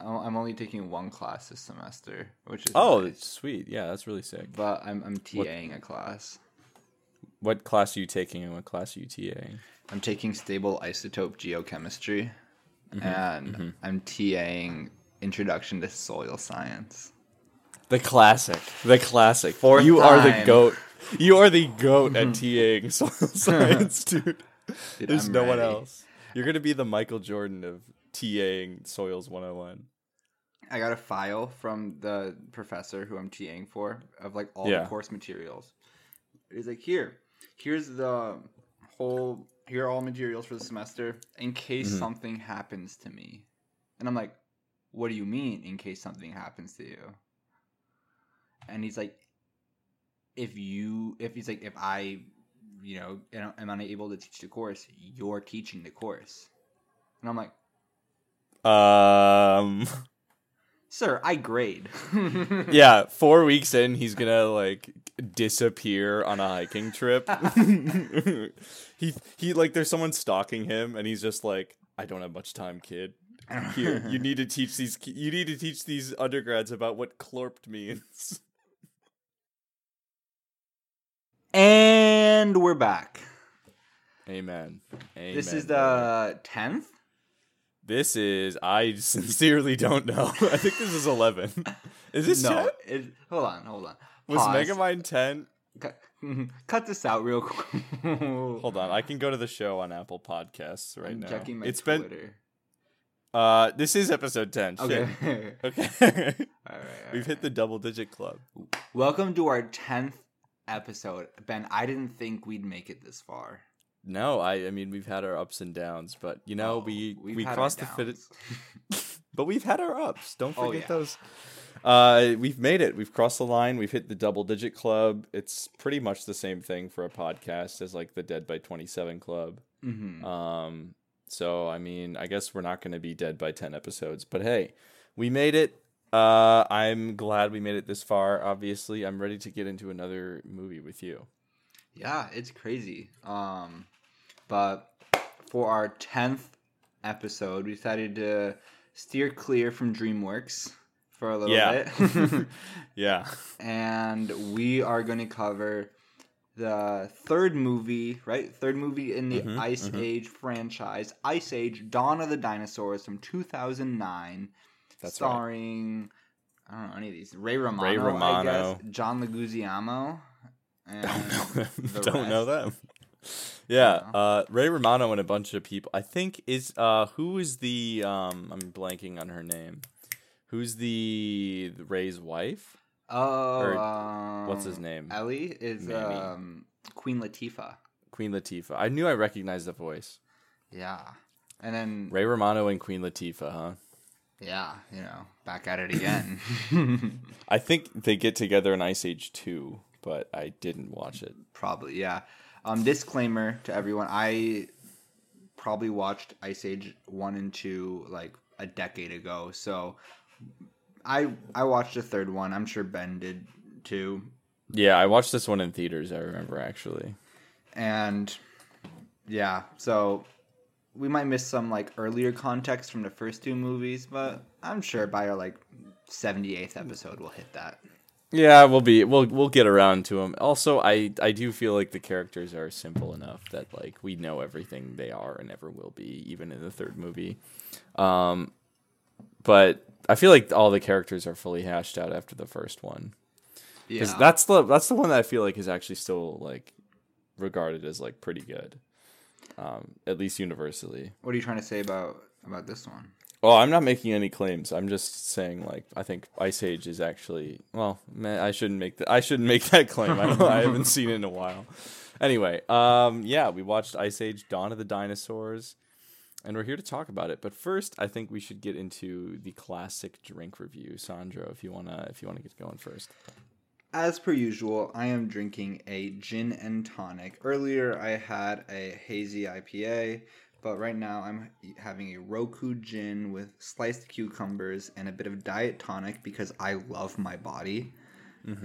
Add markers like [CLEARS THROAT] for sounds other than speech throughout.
I'm only taking one class this semester, which is Oh, nice. sweet. Yeah, that's really sick. but I'm I'm TAing a class. What class are you taking and what class are you TAing? I'm taking stable isotope geochemistry, Mm-hmm, and I'm TAing introduction to soil science. The classic. The classic. Fourth you are the goat. You are the goat at TAing soil [LAUGHS] science, dude. Dude, There's I'm no one else. You're gonna be the Michael Jordan of TAing soils 101. I got a file from the professor who I'm TAing for of like all Yeah. the course materials. He's like, here, here's the whole, here are all materials for the semester in case Mhm. something happens to me. And I'm like, what do you mean in case something happens to you? And he's like, if you, if he's like, if I, you know, am unable to teach the course, you're teaching the course. And I'm like, Um. sir, I grade. [LAUGHS] Yeah, four weeks in, he's gonna like disappear on a hiking trip. [LAUGHS] he he like there's someone stalking him, and he's just like, I don't have much time, kid. Here, you need to teach these. You need to teach these undergrads about what clorpt means. And we're back. Amen. Amen. this is the tenth. This is. I [LAUGHS] sincerely don't know. [LAUGHS] I think this is eleven. [LAUGHS] Is this no, 10? it, hold on, hold on. Was Pause. Megamind ten? Cut, cut this out real quick. Hold on, I can go to the show on Apple Podcasts right I'm now. checking my It's been uh this is episode 10. Shit. Okay. Okay. all right. all We've hit the double digit club. Welcome to our tenth episode, Ben. I didn't think we'd make it this far. No, I I mean we've had our ups and downs, but you know, Oh, we we crossed the fit [LAUGHS] but we've had our ups. Don't Oh, forget yeah. those. Uh we've made it. We've crossed the line. We've hit the double digit club. It's pretty much the same thing for a podcast as like the Dead by 27 club. Mhm. Um, so I mean, I guess we're not going to be dead by ten episodes, but hey, we made it. Uh, I'm glad we made it this far. Obviously, I'm ready to get into another movie with you. Yeah, it's crazy. Um, but for our tenth episode, we decided to steer clear from DreamWorks for a little Yeah. bit, [LAUGHS] Yeah, and we are going to cover the third movie, right? Third movie in the Mhm, Ice mhm. Age franchise, Ice Age: Dawn of the Dinosaurs from 2009, That's right. starring. I don't know any of these. Ray Romano, Ray I Romano. guess. John Leguizamo. Don't know [LAUGHS] them. the don't know them. [LAUGHS] Yeah, uh, Ray Romano and a bunch of people. I think is uh, who is the um, I'm blanking on her name. Who's the Ray's wife? Oh, Or um, what's his name? Ellie is um, Queen Latifah. Queen Latifah. I knew I recognized the voice. Yeah, and then Ray Romano and Queen Latifah, huh? yeah, you know, back at it again. [LAUGHS] I think they get together in Ice Age 2, but I didn't watch it. probably, yeah. Um, disclaimer to everyone: I probably watched Ice Age one and two like a decade ago, so I I watched the third one. I'm sure Ben did too. Yeah, I watched this one in theaters, I remember actually. and yeah so we might miss some like earlier context from the first two movies but i'm sure by our like 78th episode we'll hit that Yeah, we'll be we'll we'll get around to them. Also, I I do feel like the characters are simple enough that like we know everything they are and ever will be even in the third movie. Um but I feel like all the characters are fully hashed out after the first one. yeah that's the that's the one that I feel like is actually still like regarded as like pretty good. Um at least universally. what are you trying to say about about this one Well, I'm not making any claims. I'm just saying, like, I think Ice Age is actually. Well, man, I shouldn't make that. I shouldn't make that claim. I, I haven't seen it in a while. Anyway, um, yeah, we watched Ice Age: Dawn of the Dinosaurs, and we're here to talk about it. But first, I think we should get into the classic drink review. Sandro, if you wanna, if you wanna get going first. as per usual i am drinking a gin and tonic earlier i had a hazy ipa but right now i'm having a roku gin with sliced cucumbers and a bit of diet tonic because i love my body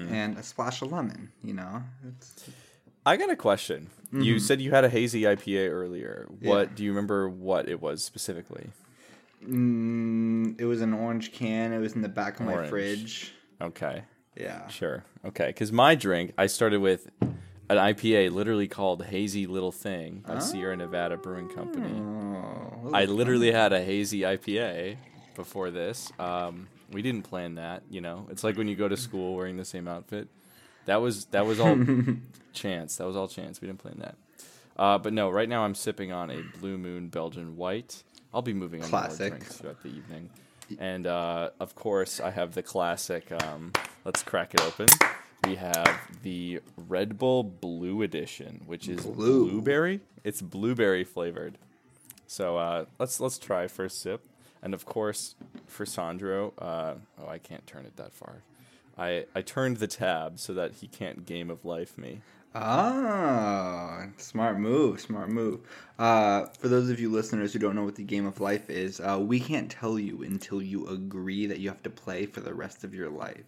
and a splash of lemon you know it's I got a question. You said you had a hazy IPA earlier. What Yeah. do you remember? What it was specifically? Mm, it was an orange can. It was in the back of my fridge. Okay. Yeah. Sure. Okay. Because my drink, I started with an IPA literally called Hazy Little Thing by Sierra Nevada Brewing Company. Oh, I literally had a hazy IPA before this. Um, we didn't plan that, you know. It's like when you go to school wearing the same outfit. That was that was all [LAUGHS] chance. That was all chance. We didn't plan that. Uh, but no, right now I'm sipping on a Blue Moon Belgian White. I'll be moving on to more Classic. drinks throughout the evening. And uh, of course, I have the classic. Um, let's crack it open. We have the Red Bull Blue Edition, which is Blue. blueberry. It's blueberry flavored. So uh, let's let's try first sip, and of course for Sandro. Uh, oh, I can't turn it that far. I I turned the tab so that he can't game of life me. Ah, smart move, smart move. Uh, for those of you listeners who don't know what the game of life is, uh, we can't tell you until you agree that you have to play for the rest of your life.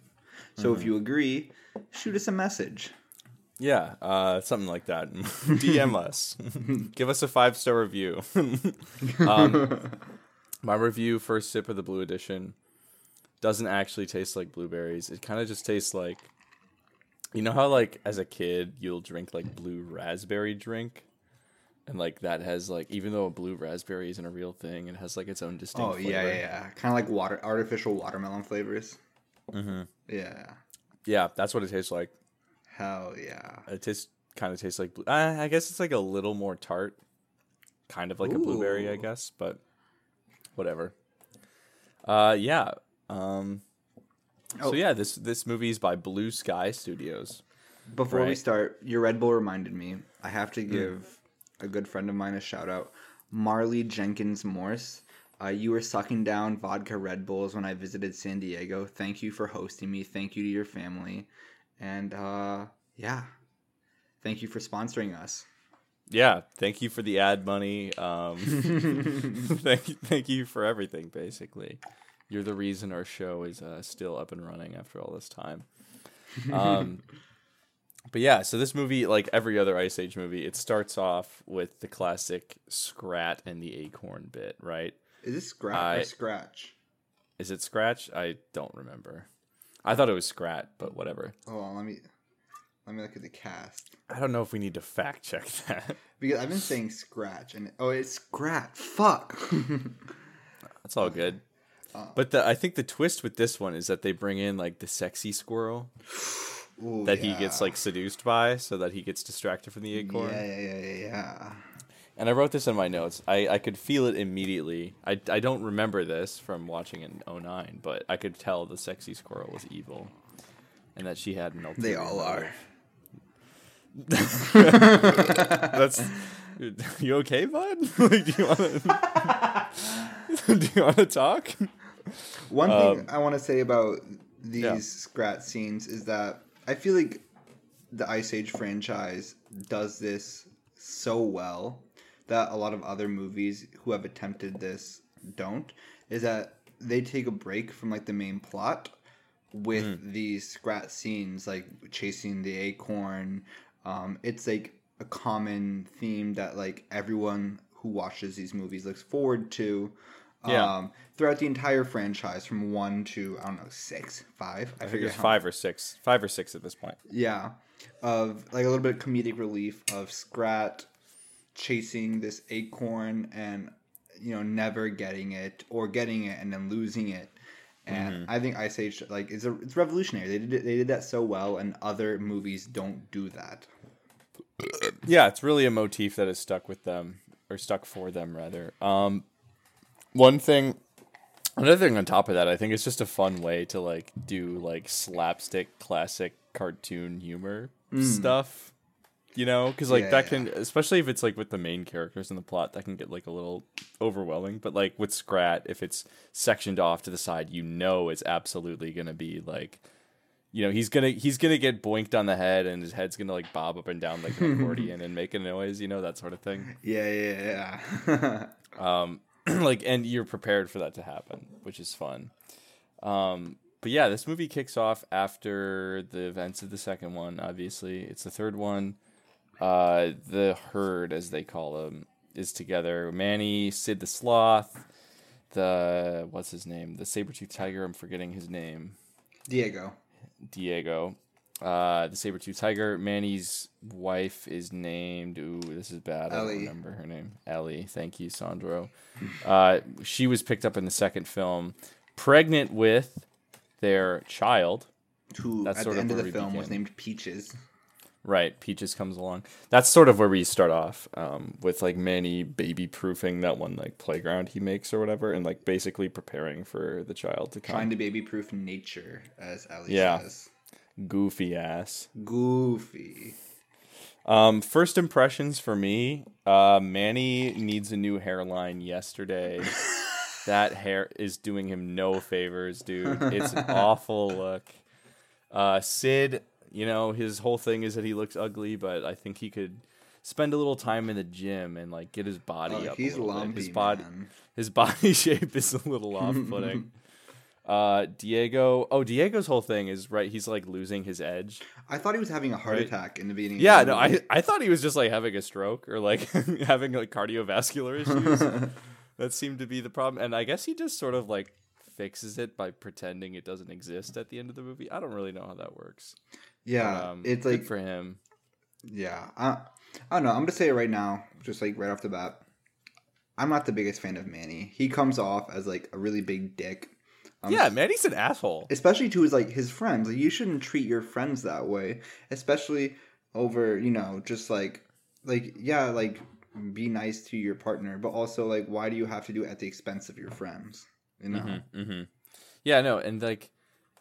So if you agree, shoot us a message. Yeah, uh, something like that. [LAUGHS] DM us. [LAUGHS] Give us a five star review. [LAUGHS] um, my review, first sip of the blue edition, doesn't actually taste like blueberries. It kind of just tastes like, you know how like as a kid you'll drink like blue raspberry drink, and like that has like even though a blue raspberry isn't a real thing, it has like its own distinct. Oh yeah, flavor. yeah, yeah. Kind of like water, artificial watermelon flavors. Mm-hmm. Yeah, Yeah, that's what it tastes like. hell yeah. It tastes kind of tastes like blue. Uh, I guess it's like a little more tart, kind of like a blueberry, I guess, but whatever. Uh, yeah. Um, Oh. so yeah, this this movie is by Blue Sky Studios. Before we start, your Red Bull reminded me. I have to give a good friend of mine a shout out, Marley Jenkins Morse. Uh, you were sucking down vodka Red Bulls when I visited San Diego. Thank you for hosting me. Thank you to your family, and uh, yeah, thank you for sponsoring us. Yeah, thank you for the ad money. Um, [LAUGHS] [LAUGHS] thank you, thank you for everything. Basically, you're the reason our show is uh, still up and running after all this time. Um, [LAUGHS] but yeah, so this movie, like every other Ice Age movie, it starts off with the classic Scrat and the Acorn bit, right? Is this scratch I- or scratch? Is it Scratch? I don't remember. I thought it was Scrat, but whatever. Hold on, let me let me look at the cast I don't know if we need to fact check that. because I've been saying scratch and oh, it's scrat. Fuck. [LAUGHS] That's all good. Uh, But the, I think the twist with this one is that they bring in like the sexy squirrel Ooh, that he gets like seduced by, so that he gets distracted from the acorn. Yeah, yeah, yeah, yeah, yeah. And I wrote this in my notes. I, I could feel it immediately. I, I don't remember this from watching it in 09, but I could tell the sexy squirrel was evil, and that she had an ulterior. They all are. [LAUGHS] That's. You okay, bud? [LAUGHS] like, do you want to? [LAUGHS] do you want to talk? One Um, thing I want to say about these yeah. Scrat scenes is that I feel like the Ice Age franchise does this so well that a lot of other movies who have attempted this don't. Is that they take a break from like the main plot with Hmm. these Scrat scenes, like chasing the acorn. Um, it's like a common theme that like everyone who watches these movies looks forward to. Yeah. Um, throughout the entire franchise, from one to I don't know six, five. I, I think it's five or six, five or six at this point. Yeah, of like a little bit of comedic relief of Scrat chasing this acorn and you know never getting it or getting it and then losing it. And Mm-hmm. I think Ice Age like is a it's revolutionary. They did it, they did that so well, and other movies don't do that. [CLEARS THROAT] yeah, it's really a motif that has stuck with them or stuck for them rather. Um, one thing, another thing on top of that, I think it's just a fun way to like do like slapstick classic cartoon humor stuff. You know, because like Yeah, that yeah. can, especially if it's like with the main characters in the plot, that can get like a little overwhelming. But like with Scrat, if it's sectioned off to the side, you know it's absolutely gonna be like you know he's gonna he's gonna get boinked on the head and his head's gonna like bob up and down like an accordion and make a noise you know that sort of thing [LAUGHS] Yeah, yeah, yeah. [LAUGHS] um [CLEARS THROAT] like and you're prepared for that to happen which is fun um but yeah this movie kicks off after the events of the second one obviously it's the third one uh the herd as they call them is together manny sid the sloth the what's his name? The saber tooth tiger. I'm forgetting his name. Diego. Diego. Uh, the saber tooth tiger. Manny's wife is named. Ooh, this is bad. I don't remember her name. Ellie. Thank you, Sandro. Uh, she was picked up in the second film, pregnant with their child. Who That's at sort the of end of the film was named Peaches. Right, Peaches comes along. That's sort of where we start off um, with like Manny baby proofing that one like playground he makes or whatever, and like basically preparing for the child to come. Trying to baby proof nature, as Ellie Yeah. says. Goofy ass. Goofy. Um, first impressions for me, uh, Manny needs a new hairline yesterday. [LAUGHS] that hair is doing him no favors, dude. It's an [LAUGHS] awful look. Uh, Sid, you know, his whole thing is that he looks ugly, but I think he could spend a little time in the gym and like get his body Oh, up. he's a little bit. lumpy, His body, man. his body [LAUGHS] shape is a little off-putting. [LAUGHS] Uh, Diego. Oh, Diego's whole thing is right. He's like losing his edge. I thought he was having a heart Right. attack in the beginning. Yeah, of the no. I I thought he was just like having a stroke or like [LAUGHS] having like cardiovascular issues. that seemed to be the problem, and I guess he just sort of like fixes it by pretending it doesn't exist at the end of the movie. I don't really know how that works. Yeah, Um, it's like for him. Yeah, I, I don't know. I'm gonna say it right now, just like right off the bat. I'm not the biggest fan of Manny. He comes off as like a really big dick. Um, yeah, Manny's an asshole. especially to his like his friends. Like you shouldn't treat your friends that way, especially over you know just like like yeah like be nice to your partner, but also like why do you have to do it at the expense of your friends? You know, Mm-hmm, hmm Yeah, no, and like,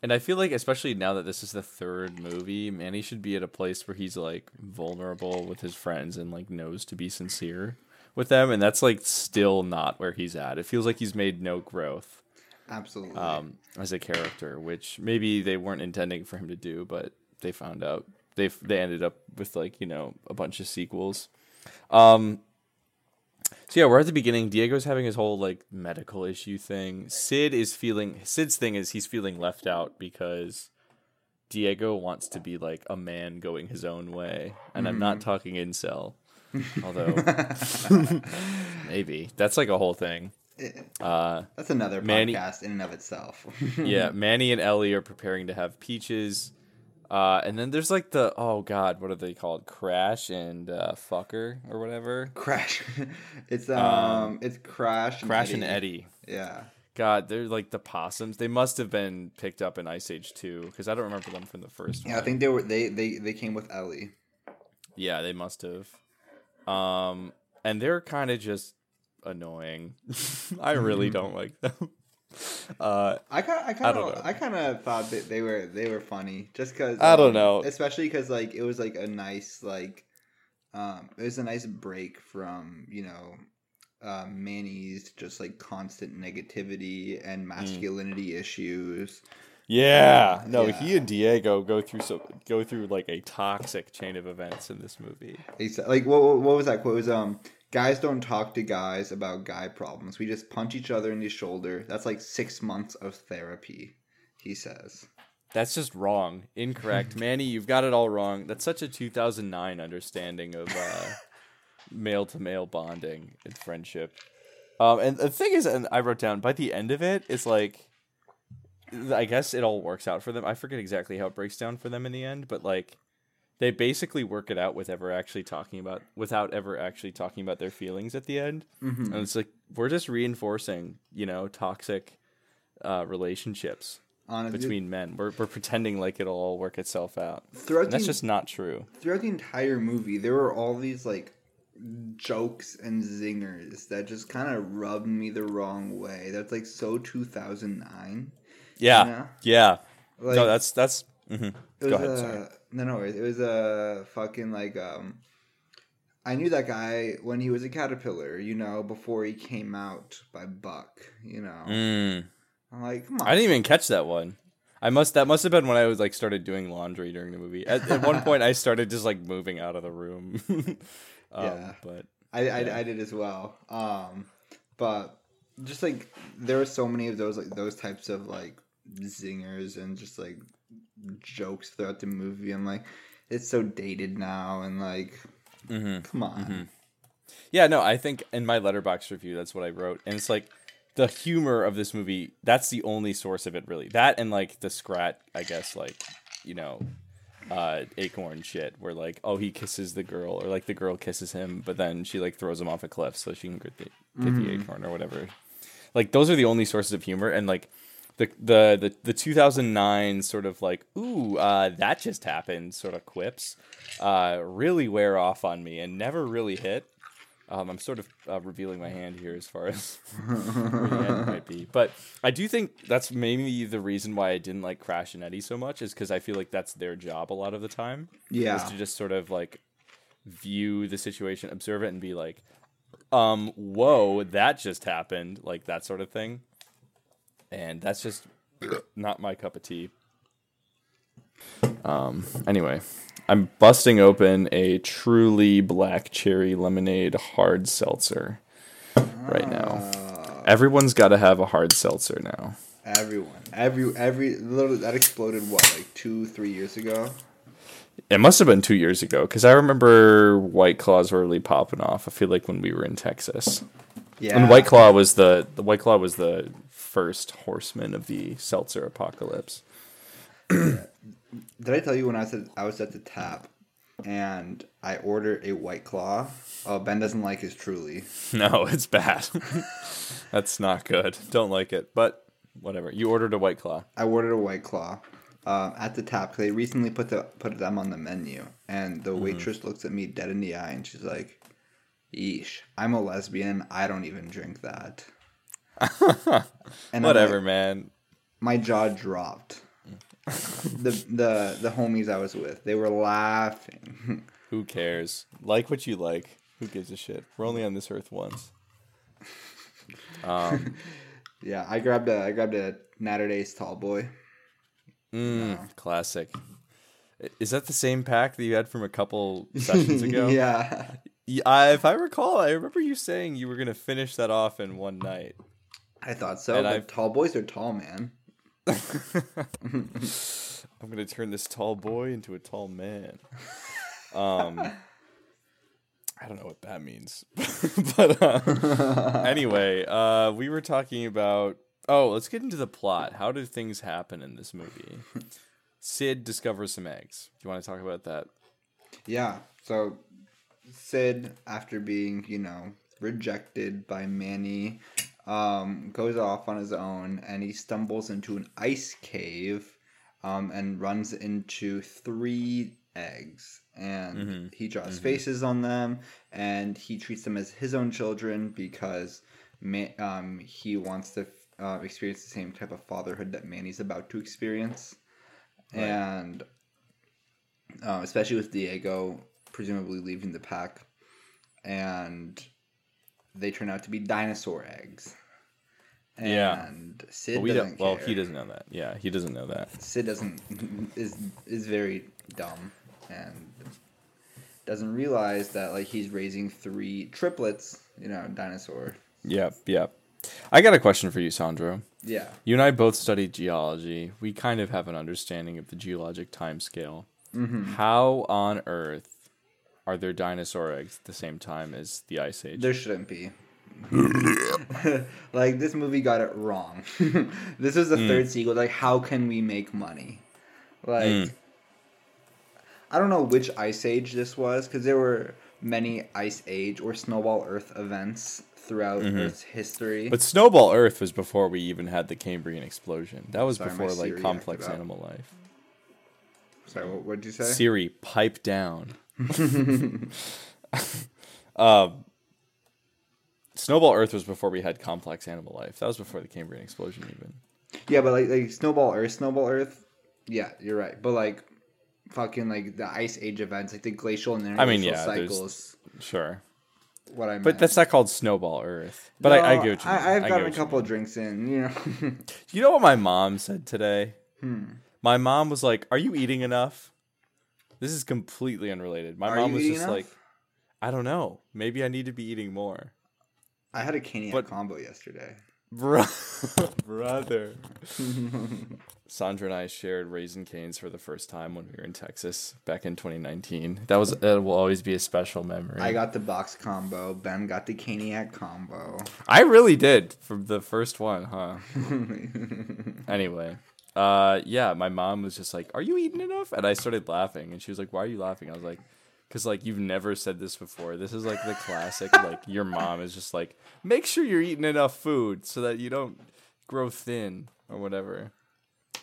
and I feel like especially now that this is the third movie, Manny should be at a place where he's like vulnerable with his friends and like knows to be sincere with them, and that's like still not where he's at. It feels like he's made no growth absolutely. um, as a character, which maybe they weren't intending for him to do, but they found out they they ended up with like you know a bunch of sequels. Um, so yeah, we're at the beginning. Diego's having his whole like medical issue thing. Sid is feeling Sid's thing is he's feeling left out because Diego wants to be like a man going his own way, and I'm not talking incel, [LAUGHS] although [LAUGHS] maybe that's like a whole thing. Uh, That's another Manny- podcast in and of itself. yeah, [LAUGHS] Manny and Ellie are preparing to have peaches. Uh, and then there's like the oh god, what are they called? Crash and uh, fucker or whatever. Crash. [LAUGHS] it's um, it's Crash. And Crash Eddie. and Eddie. Yeah. God, they're like the possums. They must have been picked up in Ice Age 2 because I don't remember them from the first one. Yeah, I think they were they they they came with Ellie. Yeah, they must have. Um, and they're kind of just annoying. [LAUGHS] I really don't like them. Uh, I kind I kind of I kind of thought that they were they were funny just because I don't know. especially because like it was like a nice like um it was a nice break from you know uh, Manny's just like constant negativity Mm. and masculinity issues. yeah, no, Yeah. he and Diego go through so go through like a toxic chain of events in this movie. Like what what what was that quote? It was um guys don't talk to guys about guy problems. We just punch each other in the shoulder. That's like six months of therapy. He says. That's just wrong, incorrect, [LAUGHS] Manny. You've got it all wrong. That's such a 2009 understanding of uh, male to male bonding and friendship. Um, and the thing is, and I wrote down by the end of it, it's like, I guess it all works out for them. I forget exactly how it breaks down for them in the end, but like, they basically work it out with ever actually talking about, without ever actually talking about their feelings at the end. Mm-hmm. And it's like we're just reinforcing, you know, toxic uh, relationships between men. We're we're pretending like it'll all work itself out. throughout that's the just not true. throughout the entire movie, there were all these like jokes and zingers that just kind of rubbed me the wrong way. That's like so 2009. Yeah, Yeah. yeah. Like, no, that's that's. mhm. it Go ahead. a, sorry. No, no. It was a fucking like um. I knew that guy when he was a caterpillar, you know, before he came out by Buck, you know. Mm. I'm like, come on. I didn't even catch that one. I must that must have been when I was like started doing laundry during the movie. At, at one [LAUGHS] point, I started just like moving out of the room. [LAUGHS] um, Yeah. but I, I, I did as well. Um, but just like there were so many of those like those types of like zingers and just like jokes throughout the movie. I'm like, it's so dated now, and like, mhm. come on. Yeah, no, I think in my Letterboxd review, that's what I wrote, and it's like the humor of this movie. That's the only source of it, really. That and like the scrat, I guess, like you know, uh, acorn shit, where like, oh, he kisses the girl, or like the girl kisses him, but then she like throws him off a cliff so she can get the get the acorn or whatever. Like those are the only sources of humor, and like the the the, the 2009 sort of like ooh uh, that just happened sort of quips uh, really wear off on me and never really hit. Um, I'm sort of uh, revealing my hand here as far as [LAUGHS] where the end might be, but I do think that's maybe the reason why I didn't like Crash and Eddie so much is because I feel like that's their job a lot of the time. Yeah. is to just sort of like view the situation, observe it, and be like, um, whoa, that just happened, like that sort of thing. And that's just not my cup of tea. Um, anyway, I'm busting open a truly black cherry lemonade hard seltzer right now. Everyone's got to have a hard seltzer now. Everyone, every every literally that exploded what like two three years ago. It must have been two years ago because I remember White Claws were really popping off. I feel like when we were in Texas, Yeah, and White Claw was the the White Claw was the first horseman of the seltzer apocalypse. Did I tell you when I said I was at the tap and I ordered a white claw? Oh, Ben doesn't like his truly. [LAUGHS] No, it's bad. [LAUGHS] That's not good. Don't like it, but whatever. You ordered a White Claw. I ordered a white claw um, at the tap because they recently put the put them on the menu, and the waitress looks at me dead in the eye and she's like, "Yeesh, I'm a lesbian. I don't even drink that." [LAUGHS] and Whatever, like- man. my jaw dropped. the the the homies I was with, they were laughing. [LAUGHS] Who cares? Like what you like. Who gives a shit? We're only on this earth once. Um, [LAUGHS] yeah, I grabbed a I grabbed a Natterdays tall boy. mm, classic. Is that the same pack that you had from a couple sessions ago? yeah. Yeah, I, if I recall, I remember you saying you were gonna finish that off in one night. I thought so. And but I've- tall boys are tall, man. [LAUGHS] I'm gonna turn this tall boy into a tall man. Um, [LAUGHS] I don't know what that means, [LAUGHS] but uh, anyway, uh, we were talking about. Oh, let's get into the plot. How do things happen in this movie? Sid discovers some eggs. Do you want to talk about that? Yeah. So Sid, after being, you know, rejected by Manny, um, goes off on his own and he stumbles into an ice cave um, and runs into three eggs. And he draws faces on them and he treats them as his own children because um, he wants to uh, experience the same type of fatherhood that Manny's about to experience. And um, especially with Diego presumably leaving the pack, and they turn out to be dinosaur eggs. And Yeah. Sid we doesn't. Well, care. he doesn't know that. Yeah, he doesn't know that. Sid doesn't [LAUGHS] is is very dumb and doesn't realize that like he's raising three triplets. You know, dinosaur. Yep, yep. I got a question for you, Sandro. Yeah. You and I both studied geology. We kind of have an understanding of the geologic time scale. Mm-hmm. How on earth are there dinosaur eggs at the same time as the Ice Age? There shouldn't be. [LAUGHS] like this movie got it wrong. [LAUGHS] this is the Hmm. third sequel. Like, how can we make money? Like, Hmm. I don't know which Ice Age this was because there were many Ice Age or Snowball Earth events throughout Earth's history. Mm-hmm. but Snowball Earth was before we even had the Cambrian explosion. That was Sorry, before like complex animal life. Sorry, what did you say? Siri, pipe down. Um, Snowball Earth was before we had complex animal life. That was before the Cambrian explosion, even. Yeah, but like like Snowball Earth, Snowball Earth. Yeah, you're right. But like, fucking like the Ice Age events, like the glacial and interglacial I mean, yeah, cycles. Sure, What I meant. but that's not called Snowball Earth. But I, I No, get what you mean. I, have I gotten a couple of drinks in. You know. [LAUGHS] You know what my mom said today? Hmm. My mom was like, "Are you eating enough?" This is completely unrelated. My Are mom was just enough? like, "I don't know. Maybe I need to be eating more." I had a Caniac But- combo yesterday. Bro- [LAUGHS] brother. Sandro and I shared Raising Cane's for the first time when we were in Texas back in 2019. That was that will always be a special memory. I got the box combo. Ben got the Caniac combo. I really did from the first one, huh? [LAUGHS] anyway, uh, yeah, my mom was just like, "Are you eating enough?" And I started laughing, and she was like, "Why are you laughing?" I was like, "Cause like you've never said this before. This is like the classic. like your mom is just like, make sure you're eating enough food so that you don't grow thin or whatever."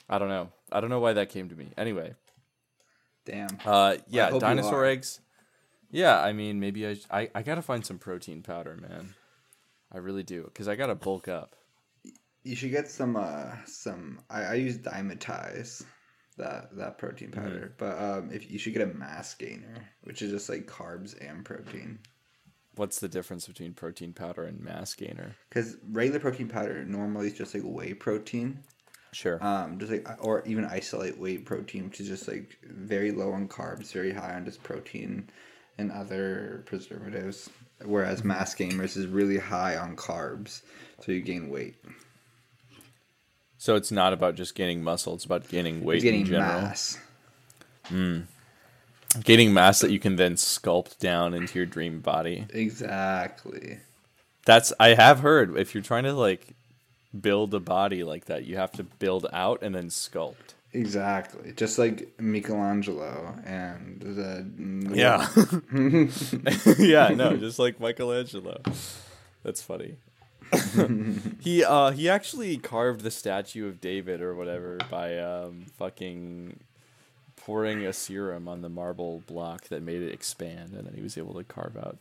I don't know. I don't know why that came to me. Anyway, Damn. uh, yeah, dinosaur eggs. Yeah, I mean, maybe I, I I gotta find some protein powder, man. I really do, cause I gotta bulk up. You should get some. Uh, some. I, I use Dymatize, that that protein Mm-hmm. powder. But um, if you should get a mass gainer, which is just like carbs and protein. What's the difference between protein powder and mass gainer? Because regular protein powder normally is just like whey protein. Sure. um, just like or even isolate whey protein, which is just like very low on carbs, very high on just protein and other preservatives. Whereas mass gainers is really high on carbs, so you gain weight. So it's not about just gaining muscle; it's about gaining weight getting in general. mass. Hmm. Gaining mass that you can then sculpt down into your dream body. Exactly. That's I have heard. If you're trying to like build a body like that, you have to build out and then sculpt. Exactly. Just like Michelangelo and the Yeah. [LAUGHS] [LAUGHS] yeah, no, just like Michelangelo. That's funny. [LAUGHS] he uh he actually carved the statue of David or whatever by um fucking pouring a serum on the marble block that made it expand and then he was able to carve out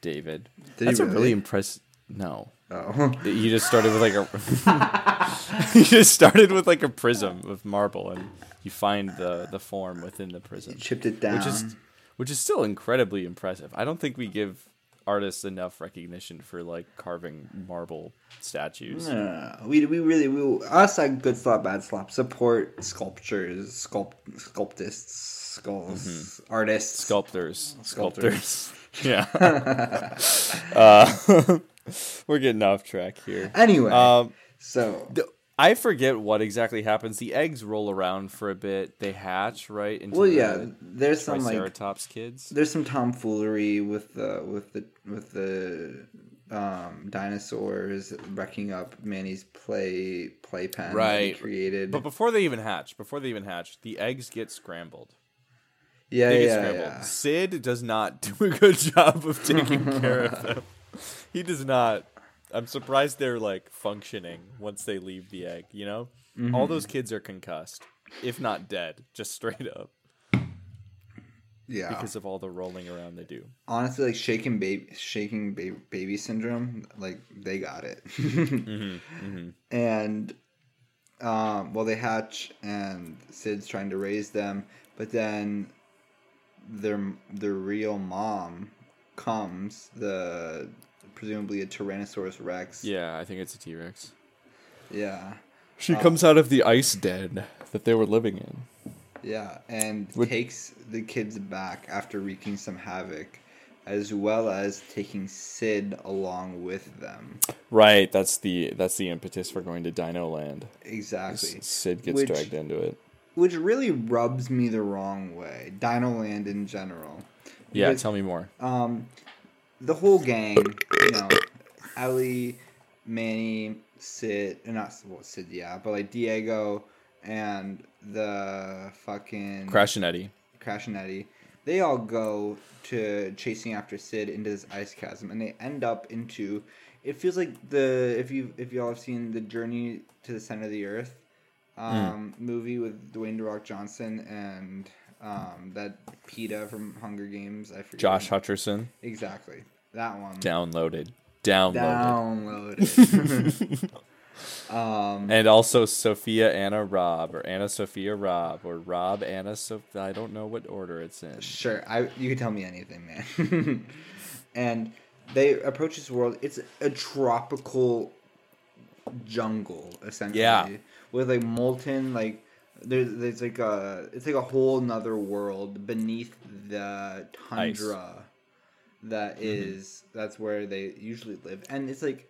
David. Did he That's a really? really impressive no. Oh. He just started with like a [LAUGHS] he just started with like a prism of marble and you find the the form within the prism Chipped it down. which is which is still incredibly impressive. I don't think we give artists enough recognition for like carving marble statues. No, no. We, we really we us at Good Slop Bad Slop support sculptures, sculpt sculptists, skulls, artists, Sculptors, Sculptors. sculptors. yeah. [LAUGHS] uh, [LAUGHS] we're getting off track here. Anyway, Um, so the- I forget what exactly happens. The eggs roll around for a bit. They hatch right into well, the yeah, there's some like kids. there's some tomfoolery with the with the with the um, dinosaurs wrecking up Manny's play playpen Right. created. But before they even hatch, before they even hatch, the eggs get scrambled. yeah, They get yeah, scrambled. yeah. Sid does not do a good [LAUGHS] job of taking care of them. [LAUGHS] He does not. I'm surprised they're like functioning once they leave the egg. You know, Mm-hmm. all those kids are concussed, if not dead, just straight up Yeah. because of all the rolling around they do. Honestly, like shaking baby, shaking baby, baby syndrome, like they got it. [LAUGHS] And um, well, they hatch, and Sid's trying to raise them, but then their their real mom comes, the presumably a Tyrannosaurus Rex. Yeah, I think it's a T Rex. Yeah. She comes out of the ice den that they were living in. Yeah, and Would- takes the kids back after wreaking some havoc, as well as taking Sid along with them. Right, that's the that's the impetus for going to Dino Land. Exactly. Sid gets Which- dragged into it. Which really rubs me the wrong way. Dino Land in general. Yeah, Because, tell me more. um, the whole gang, you know, Ellie, Manny, Sid, uh, not well, Sid, yeah, but like Diego and the fucking Crash and Eddie. Crash and Eddie, they all go to chasing after Sid into this ice chasm, and they end up into. It feels like the if you if y'all have seen the Journey to the Center of the Earth um, movie with Dwayne the Rock Johnson and um, that Peeta from Hunger Games. I forget. Josh Hutcherson. Exactly that one. Downloaded. Downloaded. Downloaded. [LAUGHS] [LAUGHS] um, And also Sophia Anna Robb or Anna Sophia Robb or Robb Anna Sophia. I don't know what order it's in. Sure, I you can tell me anything, man. [LAUGHS] and they approach this world. It's a tropical jungle, essentially. Yeah. With like molten like there's there's like a it's like a whole nother world beneath the tundra that mm-hmm. is that's where they usually live. And it's like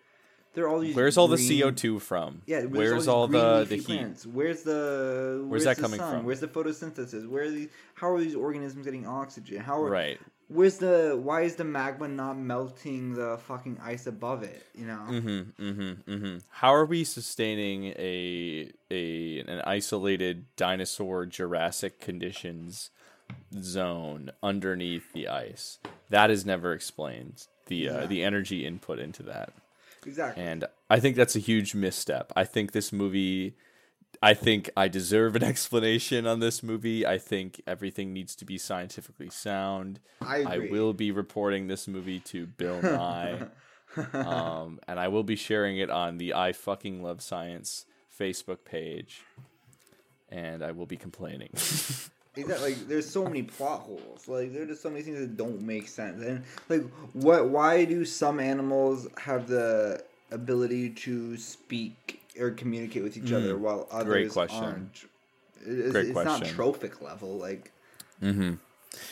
there are all these. Where's all the CO two from? Yeah, where's all, all the the heat? plants? Where's the where's, that the coming sun? from? Where's the photosynthesis? Where are these? How are these organisms getting oxygen? How are Right. Where's the? Why is the magma not melting the fucking ice above it? You know. Mm-hmm. Mm-hmm. Mm-hmm. How are we sustaining a a an isolated dinosaur Jurassic conditions zone underneath the ice? That is never explained. The uh, Yeah. the energy input into that. Exactly. And I think that's a huge misstep. I think this movie I think I deserve an [LAUGHS] explanation on this movie. I think everything needs to be scientifically sound. I I will be reporting this movie to Bill [LAUGHS] Nye. um, and I will be sharing it on the I fucking love science Facebook page. And I will be complaining. [LAUGHS] Exactly. Like, there's so many plot holes. Like, there's just so many things that don't make sense. And like, what? Why do some animals have the ability to speak or communicate with each other while others. Great question. aren't? It's, Great it's not question. trophic level. Like,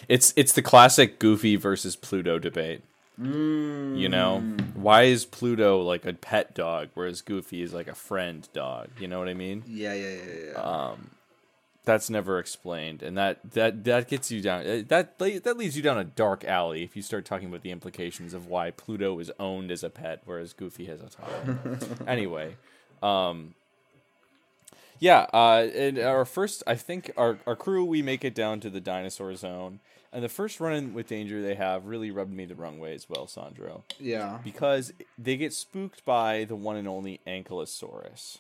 it's it's the classic Goofy versus Pluto debate. You know, why is Pluto like a pet dog, whereas Goofy is like a friend dog? You know what I mean? yeah, yeah, yeah, yeah. Uh, That's never explained, and that that that gets you down. uh, That that leads you down a dark alley if you start talking about the implications of why Pluto is owned as a pet, whereas Goofy has a autonomy. [LAUGHS] anyway, um, yeah, uh, and our first, I think our our crew we make it down to the dinosaur zone, and the first run in with danger they have really rubbed me the wrong way as well, Sandro yeah. because they get spooked by the one and only Ankylosaurus.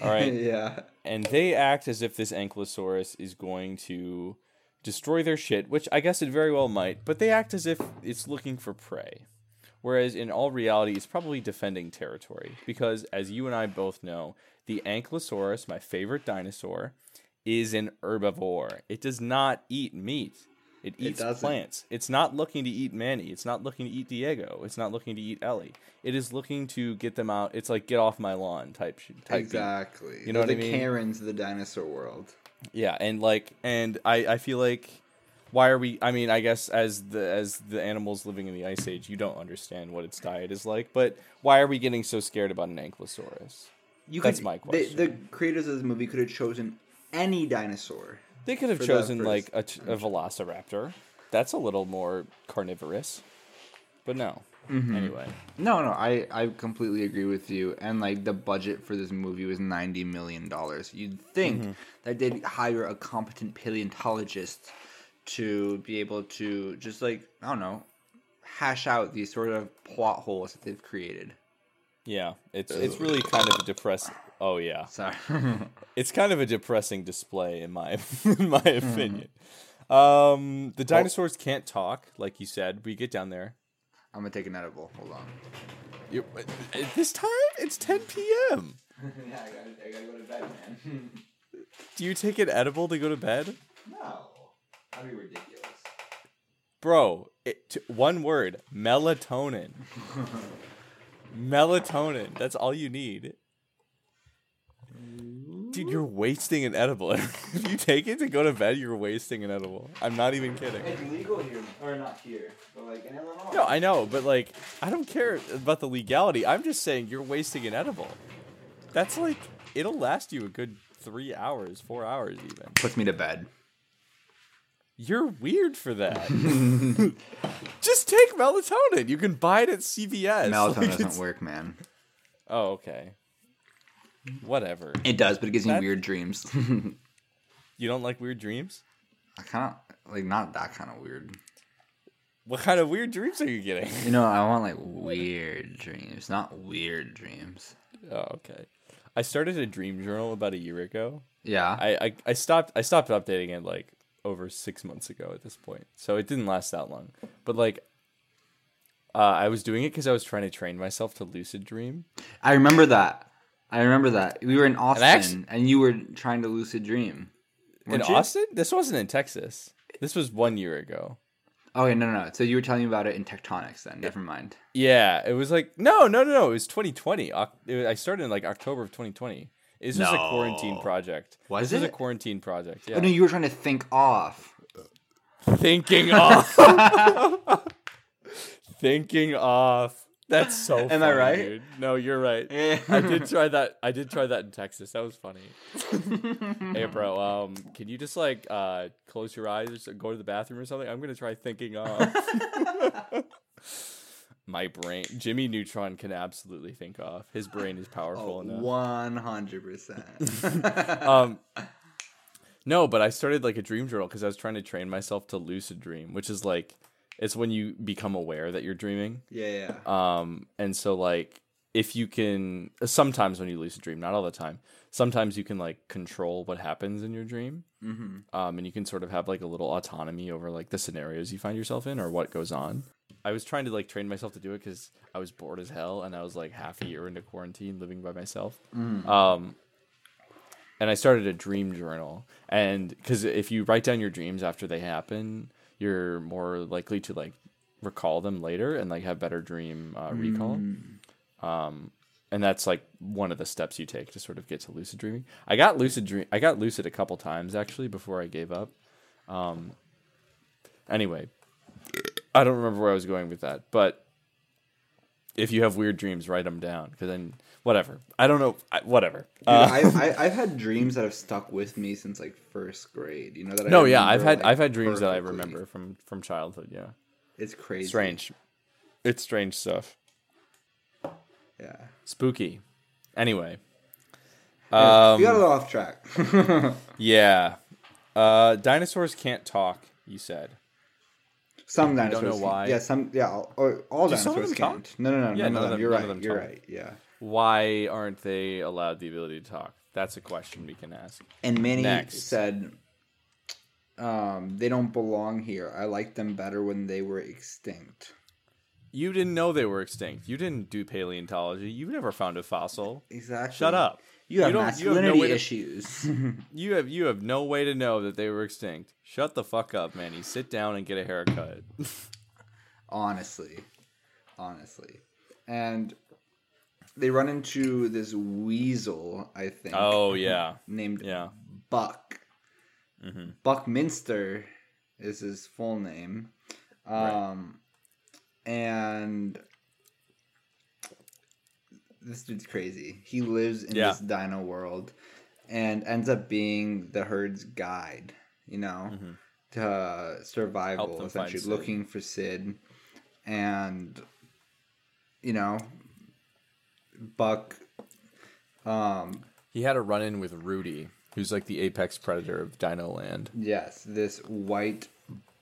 All right, [LAUGHS] yeah. and they act as if this Ankylosaurus is going to destroy their shit, which I guess it very well might, but they act as if it's looking for prey. Whereas in all reality, it's probably defending territory. Because as you and I both know, the Ankylosaurus, my favorite dinosaur, is an herbivore. It does not eat meat. It eats doesn't. plants. It's not looking to eat Manny. It's not looking to eat Diego. It's not looking to eat Ellie. It is looking to get them out. It's like get off my lawn type type beat. Exactly. You know They're what I the mean? Karens of the dinosaur world. Yeah, and like, and I, I feel like, why are we? I mean, I guess as the as the animals living in the ice age, you don't understand what its diet is like. But why are we getting so scared about an ankylosaurus? You That's could, my the- question. The, creators of this movie could have chosen any dinosaur. They could have the chosen like a, a velociraptor. That's a little more carnivorous. But no. Mm-hmm. Anyway, No, no, I, I completely agree with you. And like the budget for this movie was ninety million dollars. You'd think Mm-hmm. that they'd hire a competent paleontologist to be able to just like I don't know, hash out these sort of plot holes that they've created. yeah, it's it's really kind of a depressing. Oh yeah, Sorry. [LAUGHS] it's kind of a depressing display in my [LAUGHS] in my mm-hmm. opinion. Um, the dinosaurs can't talk, like you said. We get down there. I'm gonna take an edible. Hold on. You, at this time, it's 10 p.m. [LAUGHS] yeah, I gotta, I gotta go to bed, man. Do you take an edible to go to bed, no, that'd be ridiculous. bro? It, t- one word: melatonin. [LAUGHS] melatonin. That's all you need. Dude, you're wasting an edible. [LAUGHS] if you take it to go to bed, you're wasting an edible. I'm not even kidding. It's legal here, or not here, but like in Illinois. No, I know, but like, I don't care about the legality. I'm just saying you're wasting an edible. That's like, it'll last you a good three hours, four hours even. puts me to bed. You're weird for that. [LAUGHS] [LAUGHS] just take melatonin. You can buy it at CVS. Melatonin Like, doesn't it's- work, man. Oh, okay. Whatever. It does, but it gives me weird dreams. [LAUGHS] You don't like weird dreams? I kind of like not that kind of weird. What kind of weird dreams are you getting? You know, I want like weird dreams, not weird dreams. Oh, okay. I started a dream journal about a year ago. Yeah. I, I, I stopped I stopped updating it like over six months ago at this point, so it didn't last that long. But like, uh, I was doing it because I was trying to train myself to lucid dream. I remember that. I remember that. We were in Austin actu- and you were trying to lucid dream. In you? Austin, this wasn't in Texas. This was one year ago. Okay, no, no, no. So you were telling me about it in Tectonics then. Never mind. Yeah, it was like no, no, no, no. It was 2020. Oc- it was- I started in like October of 2020. It's just a quarantine No. project. Was this was it? a quarantine project? Yeah. Oh, no, you were trying to think off. Thinking [LAUGHS] off. [LAUGHS] Thinking off. That's so. Am I right? Dude. No, you're right. Yeah. I did try that. I did try that in Texas. That was funny. [LAUGHS] hey, bro. Um, can you just like uh close your eyes or go to the bathroom or something? I'm gonna try thinking off. My brain, Jimmy Neutron can absolutely think off. His brain is powerful Oh, enough. One hundred percent. [LAUGHS] um no but i started like a dream journal because i was trying to train myself to lucid dream which is like it's when you become aware that you're dreaming Yeah, yeah. um and so like if you can sometimes when you lucid dream not all the time sometimes you can like control what happens in your dream Mm-hmm. um and you can sort of have like a little autonomy over like the scenarios you find yourself in or what goes on i was trying to like train myself to do it because i was bored as hell and i was like half a year into quarantine living by myself um and I started a dream journal. And because if you write down your dreams after they happen, you're more likely to like recall them later and like have better dream uh, recall. Um, and that's like one of the steps you take to sort of get to lucid dreaming. I got lucid dream. I got lucid a couple times actually before I gave up. Um, anyway, I don't remember where I was going with that, but if you have weird dreams, write them down because then whatever. I don't know. I, whatever. Dude, Uh, I, I, I've had dreams that have stuck with me since like first grade. You know that. I No, yeah, I've had like, I've had dreams that I remember from from childhood. Yeah, It's crazy. strange. It's strange stuff. Yeah. Spooky. Anyway, Yeah, um, we got a little off track. [LAUGHS] yeah. Uh, dinosaurs can't talk. You said. Some don't dinosaurs. know can- why? Yeah, some. Yeah, all, all- Do dinosaurs them can't. No, no, no, Yeah, none, of them. You're none right. them You're right. Yeah. Why aren't they allowed the ability to talk? That's a question we can ask. And Manny Next. said, um, "They don't belong here. I liked them better when they were extinct." You didn't know they were extinct. You didn't do paleontology. You never found a fossil. Exactly. Shut up. You have You don't- you have no masculinity to- issues. [LAUGHS] You have you have no way to know that they were extinct. Shut the fuck up, Manny. Sit down and get a haircut. [LAUGHS] honestly, honestly, and they run into this weasel. I think. oh yeah, [LAUGHS] named yeah. Buck. hmm Buckminster is his full name. Right. Um, and this dude's crazy. He lives in Yeah. this dino world and ends up being the herd's guide, you know, Mhm. to survival, them find essentially looking for Sid. And, you know, Buck. Um, He had a run in with Rudy, who's like the apex predator of Dino Land. Yes, this white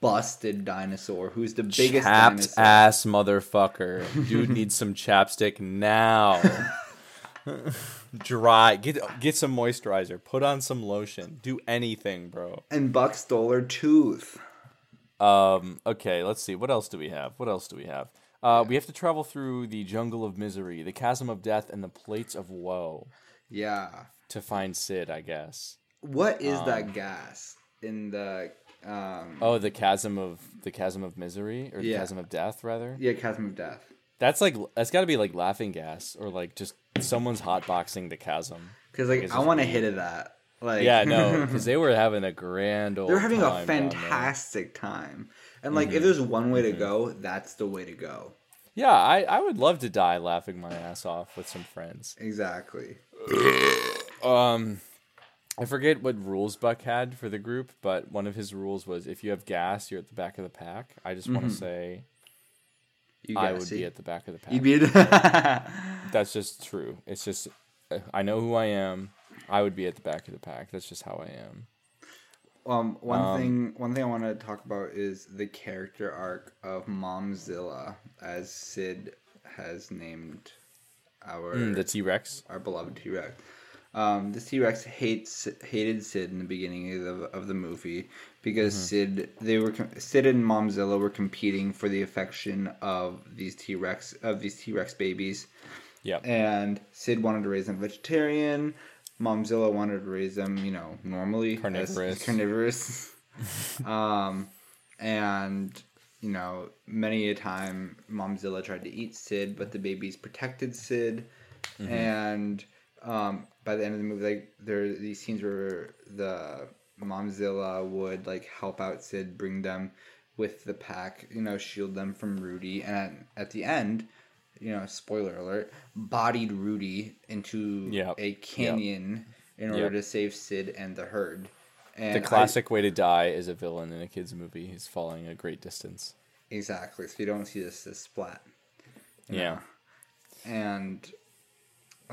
busted dinosaur who's the biggest Chapped dinosaur. ass motherfucker. Dude needs some chapstick now. [LAUGHS] [LAUGHS] Dry. Get get some moisturizer. Put on some lotion. Do anything, bro. And Buck stole her tooth. Um. Okay. Let's see. What else do we have? What else do we have? Uh, we have to travel through the jungle of misery, the chasm of death, and the plates of woe Yeah. to find Sid. I guess. What is Um, that gas in the um Oh, the chasm of the chasm of misery, or the Yeah. chasm of death, rather. yeah, chasm of death. That's like that's got to be like laughing gas, or like just someone's hotboxing the chasm. Cuz like I want a hit of that. Like Yeah, no, [LAUGHS] because they were having a grand old. they're having a fantastic time. And like Mm-hmm. if there's one way to go, that's the way to go. Yeah, I I would love to die laughing my ass off with some friends. Exactly. [COUGHS] Um, I forget what rules Buck had for the group, but one of his rules was if you have gas, you're at the back of the pack. I just want to say You I would see. be at the back of the pack. You'd be [LAUGHS] That's just true. It's just uh, I know who I am. I would be at the back of the pack. That's just how I am. Um, one Um, thing, one thing I want to talk about is the character arc of Momzilla, as Sid has named our Mm, the T Rex. our beloved T Rex. Um, this T Rex hates hated Sid in the beginning of the, of the movie because Sid they were Sid and Momzilla were competing for the affection of these T Rex of these T Rex babies, Yeah. and Sid wanted to raise them vegetarian. Momzilla wanted to raise them, you know, normally Carnivorous. carnivorous. [LAUGHS] [LAUGHS] um, and you know, many a time Momzilla tried to eat Sid, but the babies protected Sid. And um, by the end of the movie, like there these scenes where the Momzilla would like help out Sid, bring them with the pack, you know, shield them from Rudy, and at, at the end, you know, spoiler alert, bodied Rudy into Yep. a canyon in order Yep. to save Sid and the herd. And The I- classic way to die is a villain in a kids movie. He's falling a great distance. exactly. So you don't see this this splat. Yeah. know? And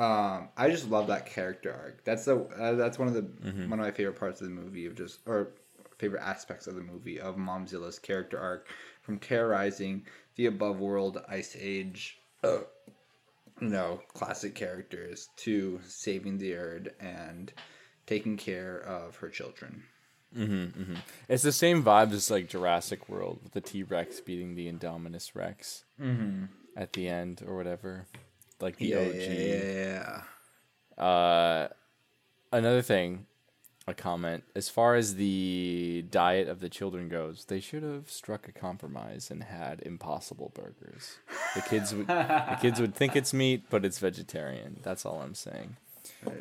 um, I just love that character arc. That's the uh, that's one of the Mm-hmm. one of my favorite parts of the movie of just or favorite aspects of the movie of Momzilla's character arc from terrorizing the above world ice age uh, you know classic characters to saving the earth and taking care of her children. It's the same vibes as like Jurassic World with the T Rex beating the Indominus Rex at the end or whatever. Like the OG. yeah. Uh, another thing, a comment. As far as the diet of the children goes, they should have struck a compromise and had Impossible Burgers. The kids would the kids would think it's meat, but it's vegetarian. That's all I'm saying.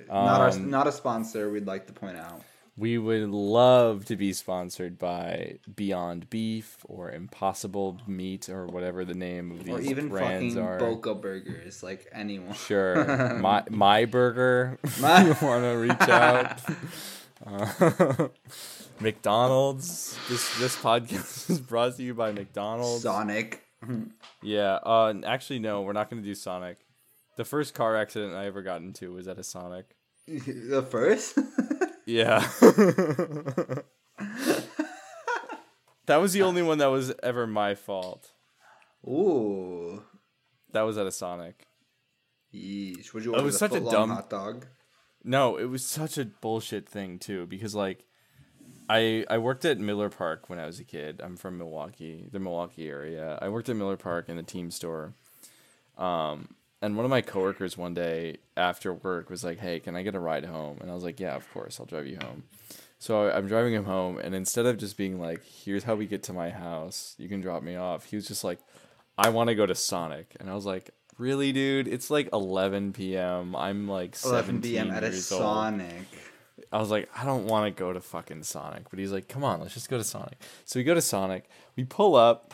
not our, Um, not a sponsor. We'd like to point out. We would love to be sponsored by Beyond Beef or Impossible Meat or whatever the name of these Or even brands fucking are. Boca Burgers, like anyone. Sure, [LAUGHS] my my burger. My- you want to reach out? Uh, [LAUGHS] McDonald's. This this podcast [LAUGHS] is brought to you by McDonald's. Sonic. Yeah. Uh, actually, no, we're not going to do Sonic. The first car accident I ever got into was at a Sonic. the first? Yeah. [LAUGHS] that was the only one that was ever my fault. Ooh. That was at a Sonic. Yeesh. Would you It was such a dumb- hot dog? No, it was such a bullshit thing too because like I I worked at Miller Park when I was a kid. I'm from Milwaukee, the Milwaukee area. I worked at Miller Park in the team store. Um and one of my coworkers one day after work was like, "Hey, can I get a ride home?" And I was like, "Yeah, of course. I'll drive you home." So I'm driving him home and instead of just being like, "Here's how we get to my house. You can drop me off." He was just like, "I want to go to Sonic." And I was like, "Really, dude? It's like 11 p.m. I'm like 11 p.m. at a old." Sonic. I was like, I don't want to go to fucking Sonic. But he's like, come on, let's just go to Sonic. So we go to Sonic. We pull up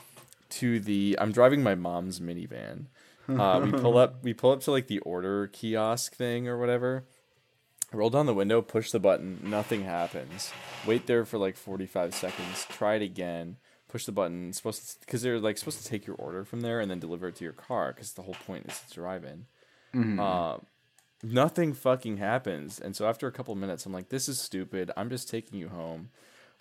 to the. I'm driving my mom's minivan. Uh, we pull up. [LAUGHS] We pull up to like the order kiosk thing or whatever. Roll down the window, push the button. Nothing happens. Wait there for like 45 seconds. Try it again. Push the button. It's supposed because they're like supposed to take your order from there and then deliver it to your car. Because the whole point is to drive in. Uh, nothing fucking happens. And so after a couple minutes, I'm like, this is stupid. I'm just taking you home.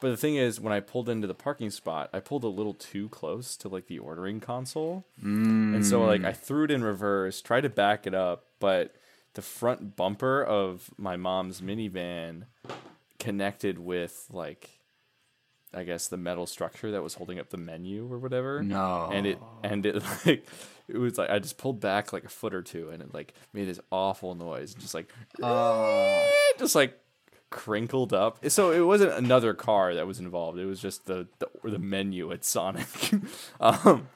But the thing is, when I pulled into the parking spot, I pulled a little too close to like the ordering console. And so like I threw it in reverse, tried to back it up, but the front bumper of my mom's minivan connected with like I guess the metal structure that was holding up the menu or whatever. No. And it and it [LAUGHS] like it was like I just pulled back like a foot or two and it like made this awful noise, just like Uh, [LAUGHS] just like crinkled up. So it wasn't another car that was involved. It was just the the, or the menu at Sonic. [LAUGHS] um,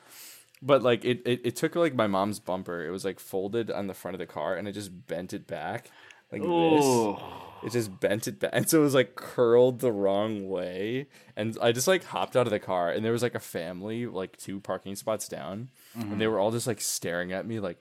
but like it, it it took like my mom's bumper. It was like folded on the front of the car, and it just bent it back like this. It just bent it back, and so it was like curled the wrong way. And I just like hopped out of the car, and there was like a family like two parking spots down, and they were all just like staring at me like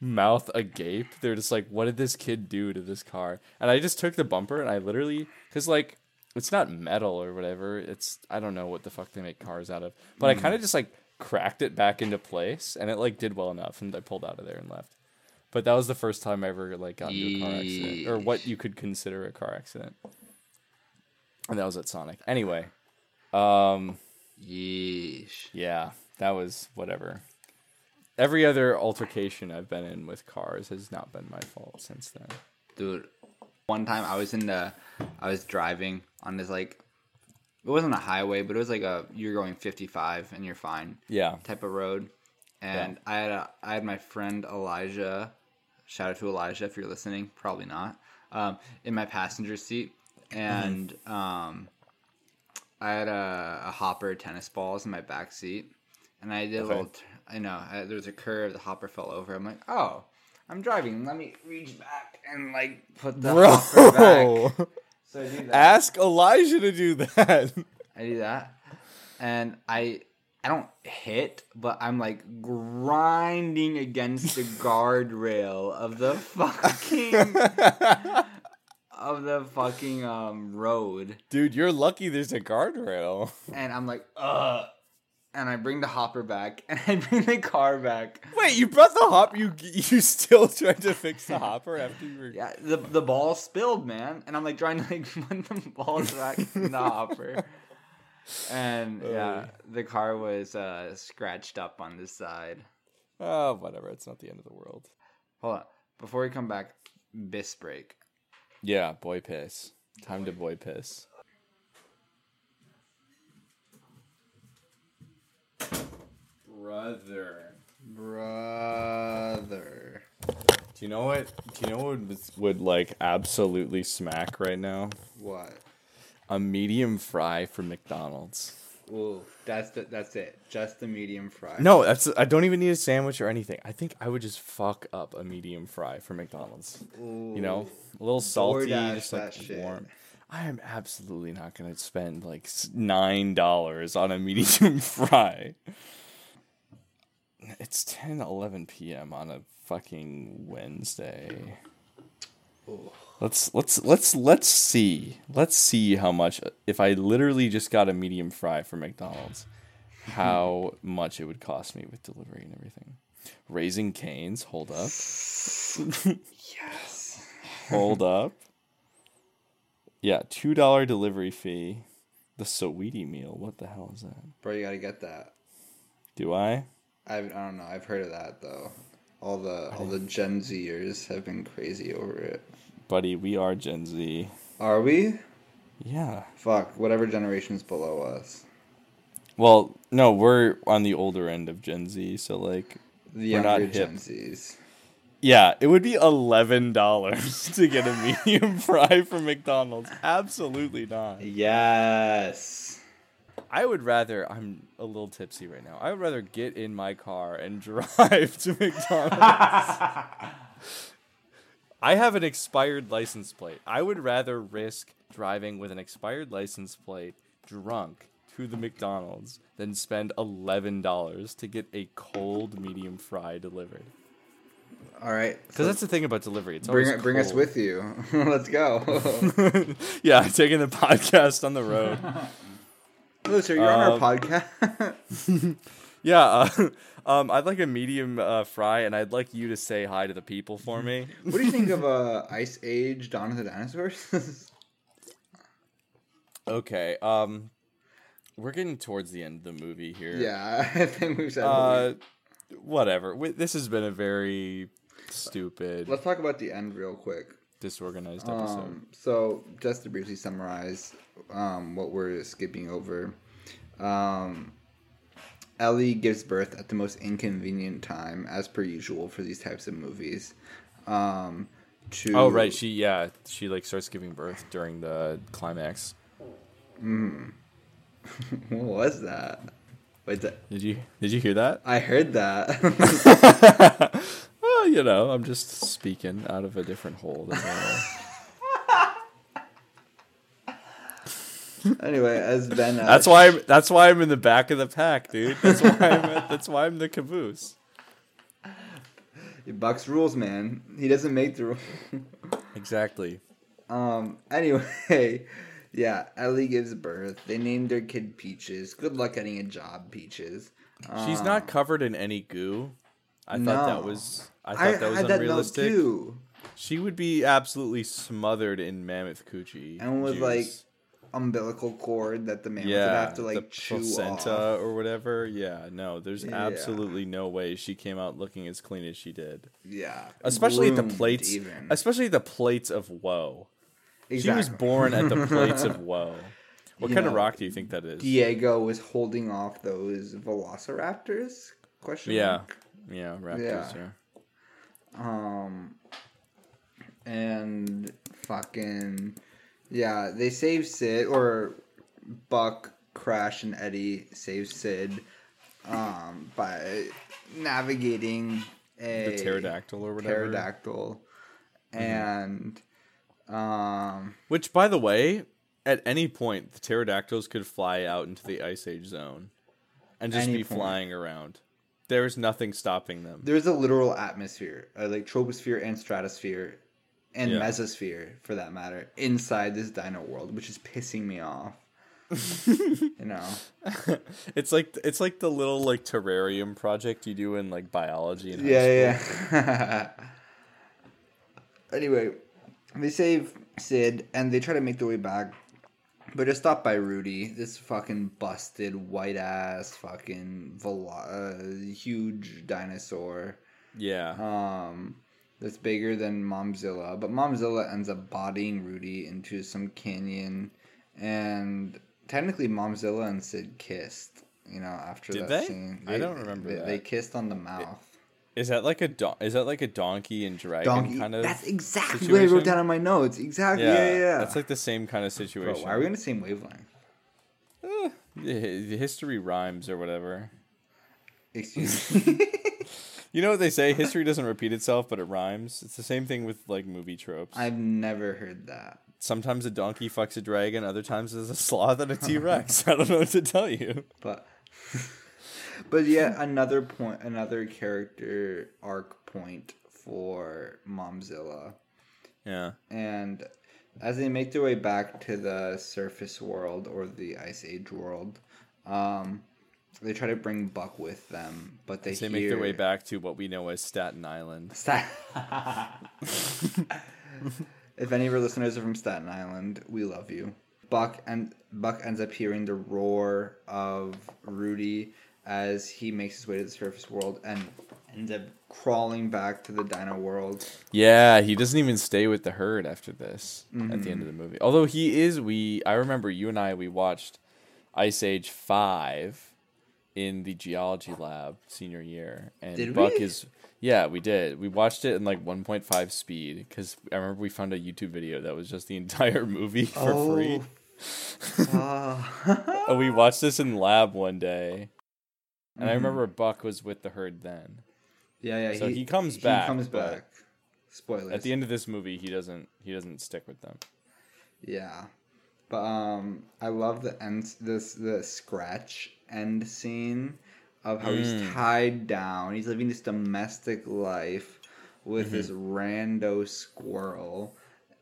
mouth agape. They're just like, "What did this kid do to this car?" And I just took the bumper and I literally, because like it's not metal or whatever. It's I don't know what the fuck they make cars out of, but I kind of just like cracked it back into place, and it like did well enough, and I pulled out of there and left. But that was the first time I ever like got into a car accident, or what you could consider a car accident. And that was at Sonic. Anyway, um, yeesh. yeah, that was whatever. Every other altercation I've been in with cars has not been my fault since then. Dude, one time I was in the, I was driving on this like, it wasn't a highway, but it was like a, you're going 55 and you're fine Yeah. type of road. And I had a, I had my friend Elijah, shout out to Elijah if you're listening, probably not, um, in my passenger seat. And [LAUGHS] um, I had a, a hopper tennis balls in my back seat. And I did a Okay. little, t- I know, I, there was a curve, the hopper fell over. I'm like, oh, I'm driving. Let me reach back and like put the hopper back. [LAUGHS] So I do that. ask Elijah to do that. I do that, and I I don't hit, but I'm like grinding against the [LAUGHS] guardrail of the fucking [LAUGHS] of the fucking um road, Dude, you're lucky there's a guardrail. and I'm like, ugh. And I bring the hopper back, [LAUGHS] and I bring the car back. Wait, you brought the hopper? You you still tried to fix the hopper after you were? Yeah, the the ball spilled, man, and I'm like trying to like [LAUGHS] put the balls back in the hopper. And [LAUGHS] yeah, the car was uh, scratched up on the side. Oh, whatever. It's not the end of the world. Hold on, before we come back, bis break. Yeah, boy piss. Time to boy piss. Brother. Brother. Do you know what? Do you know what would, would like absolutely smack right now? What? A medium fry from McDonald's. Ooh, that's the, that's it. Just the medium fry. No, that's I don't even need a sandwich or anything. I think I would just fuck up a medium fry from McDonald's. You know, a little salty, DoorDash just like that shit. warm. I am absolutely not gonna spend like nine dollars on a [LAUGHS] medium fry. It's 10, 11 p.m. on a fucking Wednesday. Let's let's let's let's see. Let's see how much if I literally just got a medium fry from McDonald's, [LAUGHS] how much it would cost me with delivery and everything. Raising Cane's, hold up. Yes. Hold up. Yeah, two dollar delivery fee. The Saweetie meal. What the hell is that? Bro, you gotta get that. Do I? I I don't know. I've heard of that though. All the all the Gen Zers have been crazy over it. Buddy, we are Gen Z. Are we? Yeah. Fuck, whatever generation's below us. Well, no, we're on the older end of Gen Z, so like The We're not hip. Gen Zs. Yeah, it would be eleven dollars [LAUGHS] to get a medium fry from McDonald's. Absolutely not. Yes. I would rather. I'm a little tipsy right now. I would rather get in my car and [LAUGHS] drive to McDonald's. I have an expired license plate. I would rather risk driving with an expired license plate, drunk, to the McDonald's than spend eleven dollars to get a cold medium fry delivered. All right. Because that's the thing about delivery. It's bring bring us with you. [LAUGHS] Let's go. [LAUGHS] yeah, taking the podcast on the road. So you're on Um, our podcast. [LAUGHS] Yeah, uh, [LAUGHS] um, I'd like a medium uh, fry, and I'd like you to say hi to the people for me. [LAUGHS] what do you think of uh, Ice Age: Dawn of the Dinosaurs? okay, um, we're getting towards the end of the movie here. yeah, I think we've said. Uh, whatever. We, this has been a very stupid, Let's talk about the end real quick. disorganized episode. Um, so, just to briefly summarize um, what we're skipping over, um, Ellie gives birth at the most inconvenient time, as per usual for these types of movies. Um, to oh right, she yeah, she like starts giving birth during the climax. [LAUGHS] what was that? Wait, that, Did you did you hear that? I heard that. [LAUGHS] Well, you know, I'm just speaking out of a different hole. [LAUGHS] Than normal. Anyway, as Ben, [LAUGHS] That's why I'm, that's why I'm in the back of the pack, dude. That's why I'm at, [LAUGHS] that's why I'm the caboose. Bucks rules, man. He doesn't make the rules. [LAUGHS] Exactly. Um. Anyway, yeah. Ellie gives birth. They named their kid Peaches. Good luck getting a job, Peaches. She's Um, not covered in any goo. I thought that was I thought I that was that unrealistic. too. She would be absolutely smothered in mammoth coochie. And with juice. like umbilical cord that the man would have to like chew placenta off. or whatever. Yeah, no, there's Yeah. absolutely no way she came out looking as clean as she did. Yeah. Especially at the plates, Even. especially the plates of woe. She was born at the plates of [LAUGHS] woe. What You kind of rock do you think that is? Diego was holding off those velociraptors? Question. Yeah, mark? yeah, raptors. Yeah. Yeah. Um. And fucking yeah, they save Sid or Buck, Crash, and Eddie save Sid um by navigating a The pterodactyl or whatever. pterodactyl, and um Which, by the way, at any point the pterodactyls could fly out into the ice age zone, and just be point. flying around. There's nothing stopping them. There's a literal atmosphere, uh, like troposphere and stratosphere, and Yeah. mesosphere for that matter, inside this dino world, which is pissing me off. [LAUGHS] you know, [LAUGHS] it's like it's like the little like terrarium project you do in like biology and yeah, yeah. [LAUGHS] anyway, they save Sid and they try to make their way back, but they're stopped by Rudy, this fucking busted white ass fucking velo- uh, huge dinosaur. yeah. um that's bigger than Momzilla, but Momzilla ends up bodying Rudy into some canyon, and technically Momzilla and Sid kissed. You know, after Did that they? scene, I don't remember They, that. they kissed on the mouth. Is that like a don- is that like a donkey and dragon Donkey. kind of? That's exactly what I wrote situation? down in my notes. Exactly. Yeah, yeah. yeah. That's like the same kind of Bro, situation. why are we on the same wavelength? Eh, the history rhymes or whatever. Excuse me. [LAUGHS] You know what they say? History doesn't repeat itself, but it rhymes. It's the same thing with like movie tropes. I've never heard that. Sometimes a donkey fucks a dragon. Other times there's a sloth and a [LAUGHS] T Rex. I don't know what to tell you. But [LAUGHS] but yet another point, another character arc point for Momzilla. Yeah. And as they make their way back to the surface world or the ice age world, um, they try to bring Buck with them, but they, they hear... make their way back to what we know as Staten Island. [LAUGHS] Stat- if any of our listeners are from Staten Island, we love you. Buck and Buck ends up hearing the roar of Rudy as he makes his way to the surface world and ends up crawling back to the dino world. Yeah, he doesn't even stay with the herd after this at the Mm-hmm. end of the movie. Although he is, we I remember you and I we watched Ice Age Five in the geology lab senior year, and Did Buck we? is yeah we did we watched it in like 1.5 speed because I remember we found a YouTube video that was just the [LAUGHS] entire movie for free. Ah. [LAUGHS] [LAUGHS] And we watched this in lab one day, and I Mhm. remember Buck was with the herd then. yeah, yeah. So he comes back, He comes back. Spoilers. At the end of this movie, he doesn't he doesn't stick with them. Yeah, but um, I love the end this the scratch end scene of how he's Mm. tied down. He's living this domestic life with Mm-hmm. this rando squirrel,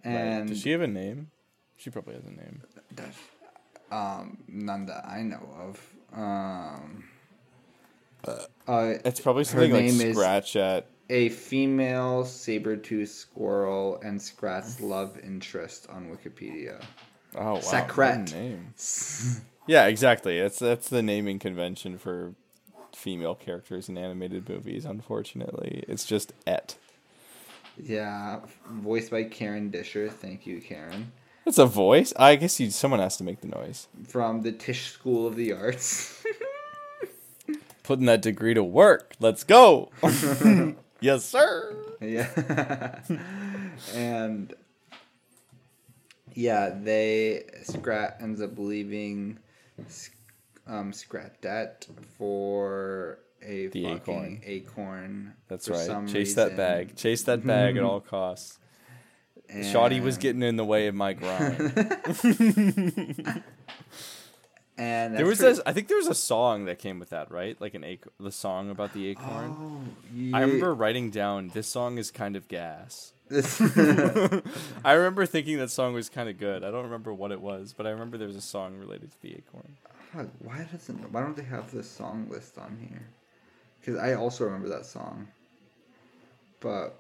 Right. and Does she have a name? She probably has a name. um, none that I know of. Um, uh, It's probably something like Scratte. a female saber-toothed squirrel and Scrat's love interest on Wikipedia. Oh wow, Scratte. what name. [LAUGHS] Yeah, exactly. That's that's the naming convention for female characters in animated movies. Unfortunately, it's just et. Yeah, voiced by Karen Disher. Thank you, Karen. It's a voice. I guess you someone has to make the noise. From the Tisch School of the Arts. Putting that degree to work. Let's go. [LAUGHS] yes, sir. yeah. and yeah, they Scrat ends up leaving um, Scratte for a The fucking acorn. acorn. That's right. Chase that bag. Chase that bag at all [LAUGHS] costs. Shoddy was getting in the way of my grind. [LAUGHS] And there was pretty- this. I think there was a song that came with that, right? Like an ac- the song about the acorn. Oh, yeah. I remember writing down this song is kind of gas. [LAUGHS] I remember thinking that song was kind of good. I don't remember what it was, but I remember there was a song related to the acorn. Why doesn't why don't they have this song list on here? Because I also remember that song, but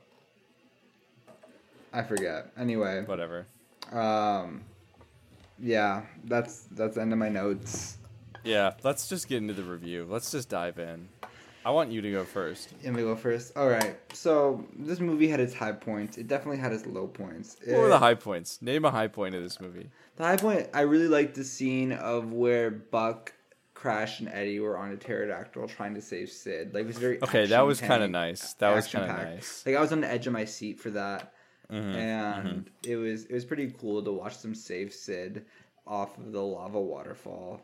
I forget. Anyway, Whatever. um, yeah, that's that's the end of my notes. Yeah, let's just get into the review. Let's just dive in. I want you to go first. Let me go first. All right. So this movie had its high points. It definitely had its low points. What were the high points? Name a high point of this movie. The high point, I really liked the scene of where Buck, Crash, and Eddie were on a pterodactyl trying to save Sid. Like it was very Okay, that was kind of nice. That was kind of nice. Like I was on the edge of my seat for that, Mhm, and it was it was pretty cool to watch them save Sid off of the lava waterfall.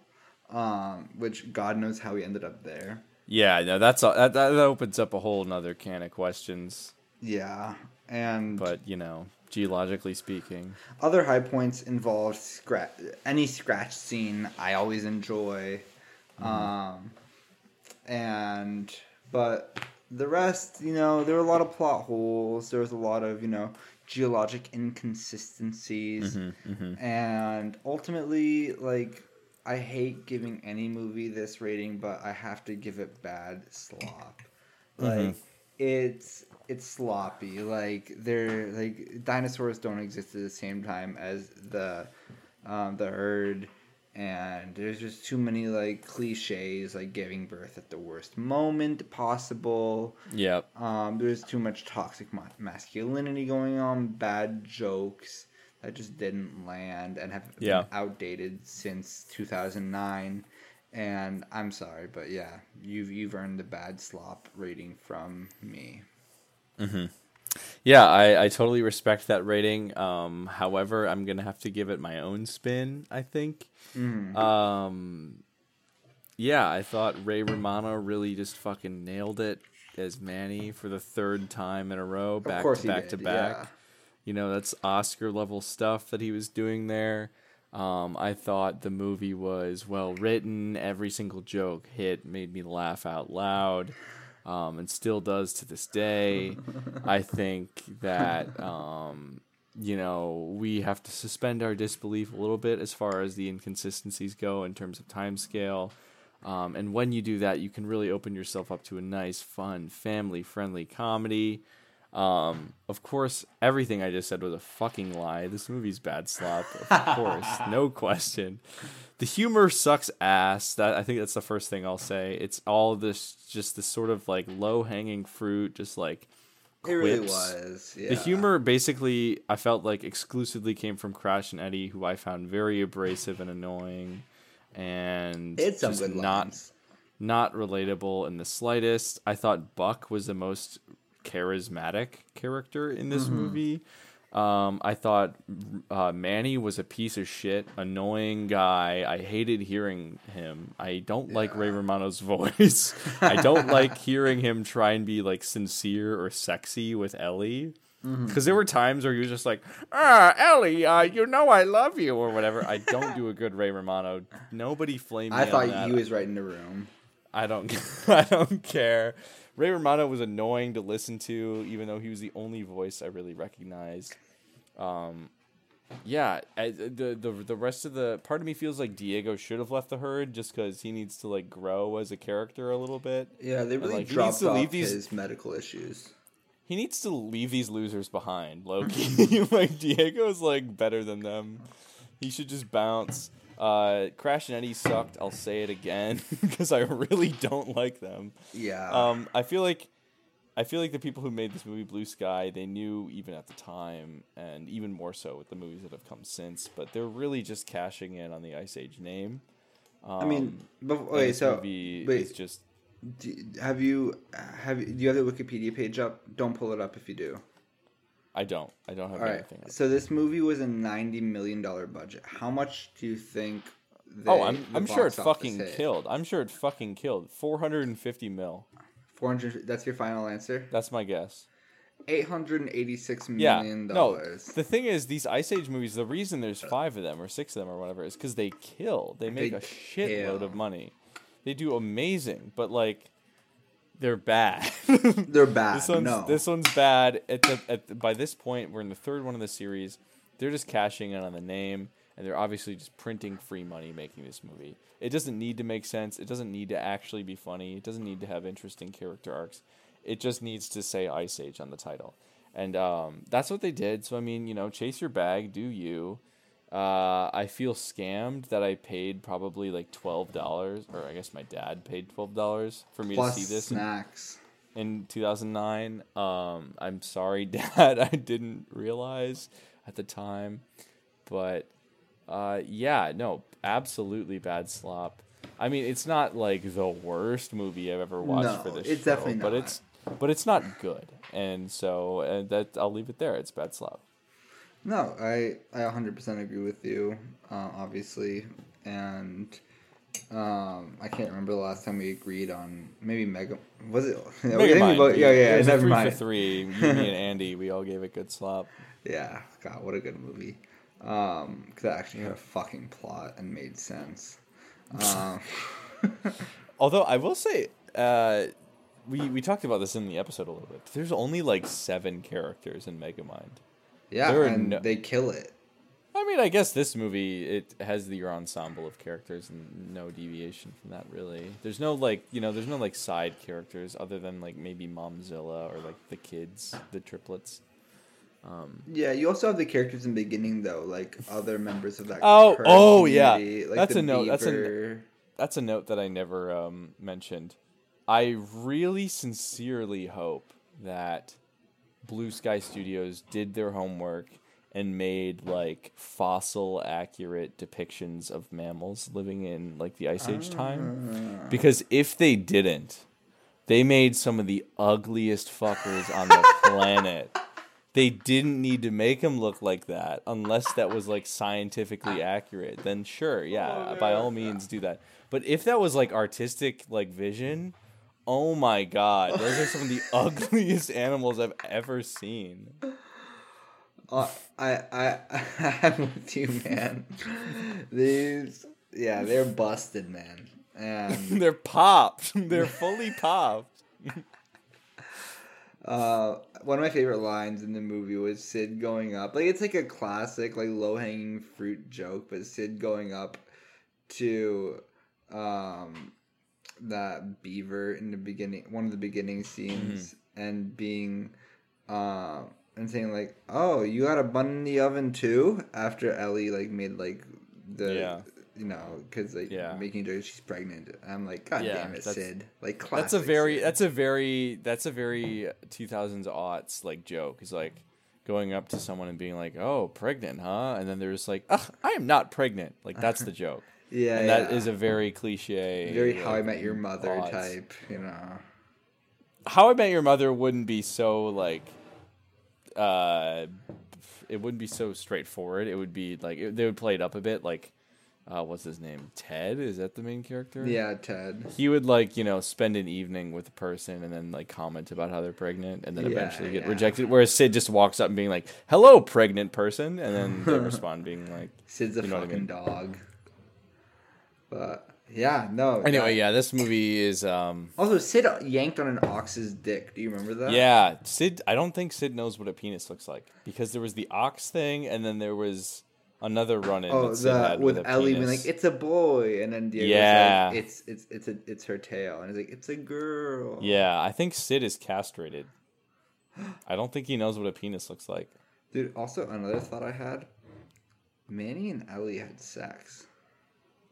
Um, which God knows how he ended up there. Yeah, no, that's a, that, that opens up a whole nother can of questions. Yeah, and But you know, geologically speaking, other high points scratch any scratch scene I always enjoy. Mm-hmm. Um, and but the rest, you know, there were a lot of plot holes. There was a lot of you know geologic inconsistencies, Mm-hmm, and ultimately, like, I hate giving any movie this rating, but I have to give it bad slop. Like, it's it's sloppy. Like, they're like dinosaurs don't exist at the same time as the um, the herd. And there's just too many like cliches, like giving birth at the worst moment possible. Yep. Um, there's too much toxic ma- masculinity going on, bad jokes that just didn't land and have Yeah. been outdated since 2009. And I'm sorry, but yeah, you've you've earned the bad slop rating from me. Yeah, I, I totally respect that rating. Um, however, I'm gonna have to give it my own spin. I think. Um, yeah, I thought Ray Romano really just fucking nailed it as Manny for the third time in a row, back to back to back. You know, that's Oscar level stuff that he was doing there. Um, I thought the movie was well written. Every single joke hit, made me laugh out loud, um, and still does to this day. [LAUGHS] I think that um, you know we have to suspend our disbelief a little bit as far as the inconsistencies go in terms of time scale. Um, and when you do that, you can really open yourself up to a nice, fun, family-friendly comedy. Um, of course, everything I just said was a fucking lie. This movie's bad slop, of course, [LAUGHS] no question. The humor sucks ass. That I think that's the first thing I'll say. It's all this, just this sort of like low hanging fruit, just like It really was. Yeah. The humor basically, I felt like exclusively came from Crash and Eddie, who I found very abrasive and annoying, and It's just good not lines. not relatable in the slightest. I thought Buck was the most charismatic character in this movie. Um, I thought uh, Manny was a piece of shit, annoying guy. I hated hearing him. I don't like Ray Romano's [LAUGHS] voice. I don't like hearing him try and be like sincere or sexy with Ellie. Because there were times where he was just like, "Ah, Ellie, uh, you know I love you" or whatever. I don't do a good Ray Romano. Nobody flame me. I thought he was right in the room. I don't [LAUGHS] I don't care. Ray Romano was annoying to listen to, even though he was the only voice I really recognized. Um, yeah, I, the the the rest of the part of me feels like Diego should have left the herd just because he needs to like grow as a character a little bit. Yeah, they really like, needs dropped to off leave these- his medical issues. He needs to leave these losers behind, Loki. [LAUGHS] [LAUGHS] like Diego's like better than them. He should just bounce. Uh, Crash and Eddie sucked. I'll say it again [LAUGHS] because I really don't like them. Yeah. Um, I feel like I feel like the people who made this movie Blue Sky, they knew even at the time, and even more so with the movies that have come since. But they're really just cashing in on the Ice Age name. Um, I mean, and okay, this so movie wait, is just do, have you have you- do you have the Wikipedia page up? Don't pull it up if you do. I don't I don't have All right. anything. Else. So this movie was a ninety million dollar budget. How much do you think? They, Oh, I'm I'm sure it fucking hit? killed. I'm sure it fucking killed. Four hundred and fifty mil. Four hundred. That's your final answer. That's my guess. Eight hundred and eighty-six Yeah. million No. dollars. The thing is, these Ice Age movies. The reason there's five of them or six of them or whatever is because they kill. They make They a shitload kill. of money. They do amazing, but like, they're bad. [LAUGHS] They're bad. this one's no. this one's bad. At the, at the, by this point, we're in the third one of the series. They're just cashing in on the name, and they're obviously just printing free money making this movie. It doesn't need to make sense. It doesn't need to actually be funny. It doesn't need to have interesting character arcs. It just needs to say Ice Age on the title, and um, that's what they did. So I mean, you know, chase your bag, do you? Uh, I feel scammed that I paid probably like twelve dollars, or I guess my dad paid twelve dollars for me Plus to see this. in- snacks. in 2009. Um, I'm sorry, [LAUGHS] Dad. I didn't realize at the time, but uh, yeah, no, absolutely bad slop. I mean, it's not like the worst movie I've ever watched No, for this it's show, definitely but it's but it's not good, and so and that I'll leave it there. It's bad slop. No, I I 100% agree with you. Uh, obviously, and um, I can't remember the last time we agreed on maybe Mega. Was it? Yeah, [LAUGHS] we- I think we Megamind, both- yeah, yeah. It was a never three mind. for three. You, me, [LAUGHS] and Andy, we all gave it good slop. Yeah, God, what a good movie. Um, 'cause that actually had a fucking plot and made sense. Um, [LAUGHS] Although I will say, uh, we we talked about this in the episode a little bit. There's only like seven characters in Megamind. Yeah, There and no- they kill it. I mean, I guess this movie it has the your ensemble of characters and no deviation from that really. There's no like you know there's no like side characters other than like maybe Momzilla or like the kids, the triplets. Um, Yeah, you also have the characters in the beginning though, like other members of that. Oh, oh, yeah. like That's a note, that's a- That's a note that I never um, mentioned. I really sincerely hope that Blue Sky Studios did their homework and made like fossil accurate depictions of mammals living in like the ice age time. Ah. Because if they didn't they made some of the ugliest fuckers on the [LAUGHS] planet. They didn't need to make them look like that unless that was like scientifically accurate. Then sure yeah oh, by all means do that. But if that was like artistic like vision oh my god those are some of the [LAUGHS] ugliest animals i've ever seen Uh, I, I, [LAUGHS] I'm with you, man. These, yeah, they're busted, man. And [LAUGHS] they're popped they're fully popped uh, one of my favorite lines in the movie was Sid going up. Like it's like a classic, like low hanging fruit joke, but Sid going up to um that beaver in the beginning, one of the beginning scenes, and being uh, and saying like, "Oh, you got a bun in the oven too?" After Ellie like made like the Yeah. you know because like Yeah. making jokes she's pregnant. I'm like, God Yeah, damn it, Sid! Like. That's a very Sid. that's a very that's a very 2000s aughts like joke. Is like going up to someone and being like, "Oh, pregnant, huh?" And then they're just like, Ugh, "I am not pregnant." Like that's the [LAUGHS] joke. Yeah, and yeah. is a very cliche, very like, How I Met Your Mother aughts. type, you know. How I Met Your Mother wouldn't be so like, uh, it wouldn't be so straightforward. It would be like it, they would play it up a bit. Like, uh, what's his name? Ted is that the main character? Yeah, Ted. he would like you know spend an evening with a person and then like comment about how they're pregnant and then Yeah, eventually get yeah. rejected whereas sid just walks up and being like hello pregnant person and then they [LAUGHS] respond being like Sid's a what I fucking mean? dog. But yeah, no. anyway yeah this movie is um Also, Sid yanked on an ox's dick. Do you remember that? yeah sid i don't think sid knows what a penis looks like because there was the ox thing and then there was another run-in Oh, that sid the had with with, Ellie being like, "It's a boy," and then Diego's Yeah. like, "It's it's it's a it's her tail," and he's like, "It's a girl." yeah i think sid is castrated [GASPS] i don't think he knows what a penis looks like Dude, also another thought I had: Manny and Ellie had sex.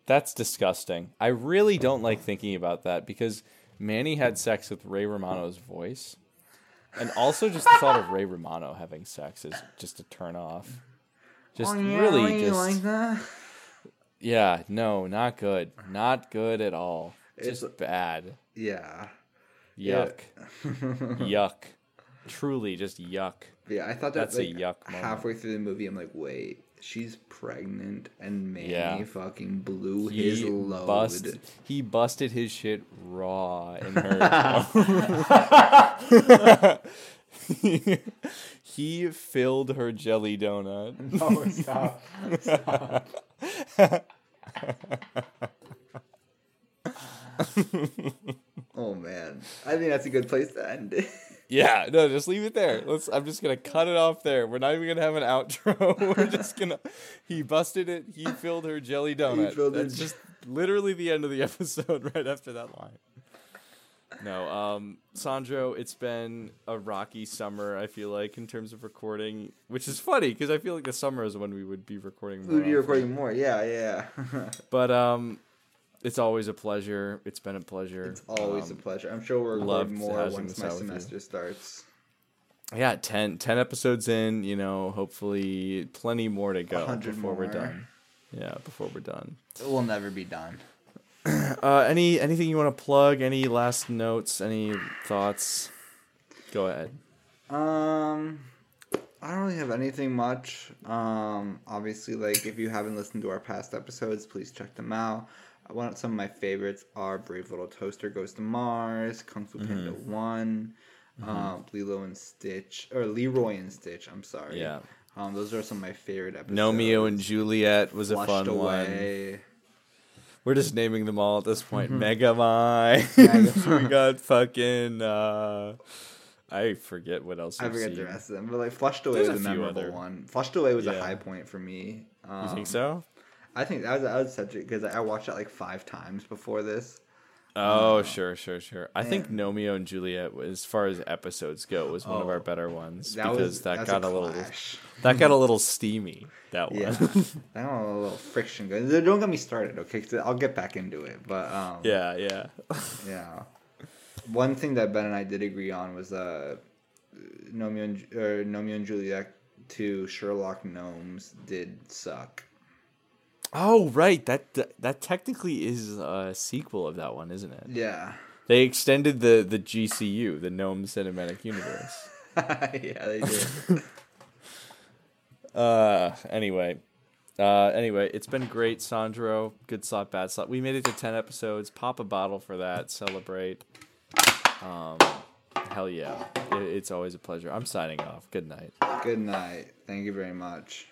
That's disgusting. I really don't like thinking about that because Manny had sex with Ray Romano's voice. And also just the thought of Ray Romano having sex is just a turn off. Just Oh, yeah, really you just like that? Yeah, no, not good. Not good at all. It's- Just bad. Yeah. Yuck. [LAUGHS] yuck. Truly just yuck. Yeah, I thought that That's a yuck moment. halfway through the movie, I'm like, wait, she's pregnant, and Manny Yeah. fucking blew his load. bust, he busted his shit raw in her. [LAUGHS] [LAUGHS] [LAUGHS] he filled her jelly donut. Oh, stop. oh man, I think that's a good place to end it. Yeah, no, just leave it there. Let's. I'm just gonna cut it off there. We're not even gonna have an outro. [LAUGHS] We're just gonna. He busted it. He filled her jelly donut. filled her That's j- just literally the end of the [LAUGHS] episode. Right after that line. No, um, Sandro, it's been a rocky summer. I feel like in terms of recording, which is funny because I feel like the summer is when we would be recording. We'll be recording more. Yeah, yeah. [LAUGHS] But um, it's always a pleasure. It's been a pleasure. it's always Um, a pleasure. I'm sure we'll record more once my out with you. semester starts. yeah 10, 10 episodes in you know hopefully plenty more to go 100 before we're done yeah before we're done It will never be done. [CLEARS THROAT] uh any anything you want to plug any last notes any thoughts go ahead Um, I don't really have anything much. Um, obviously, like if you haven't listened to our past episodes, please check them out. One some of my favorites are Brave Little Toaster Goes to Mars, Kung Fu Panda Mm-hmm. One, um, Lilo and Stitch, or Leroy and Stitch. I'm sorry. Yeah. Um, those are some of my favorite episodes. Gnomeo and Juliet was a Flushed fun one. We're just naming them all at this point. Megamind. Megamind. [LAUGHS] we got fucking. Uh, I forget what else. I forget the rest of them, but like Flushed Away There's was a a memorable other- one. Flushed Away was a high point for me. Um, You think so? I think that was that was such a because I watched it like five times before this. Oh, sure, sure, sure. I think. Gnomeo and Juliet, as far as episodes go, was one of Oh, our better ones That because was that got a, little [LAUGHS] that got a little steamy. That one. Yeah, [LAUGHS] that one a little friction. Going. Don't get me started, okay? 'cause I'll get back into it, but um, yeah, yeah. [LAUGHS] yeah. One thing that Ben and I did agree on was uh, Gnomeo and or Gnomeo and Juliet to Sherlock Gnomes did suck. Oh, right. That, that that technically is a sequel of that one, isn't it? Yeah, They extended the the GCU, the Gnome Cinematic Universe. [LAUGHS] yeah, they did. [LAUGHS] Uh, anyway, uh, anyway, it's been great, Sandro. Good slot, bad slot. We made it to ten episodes. Pop a bottle for that. Celebrate. Um, hell yeah, it, it's always a pleasure. I'm signing off. Good night. Good night. Thank you very much.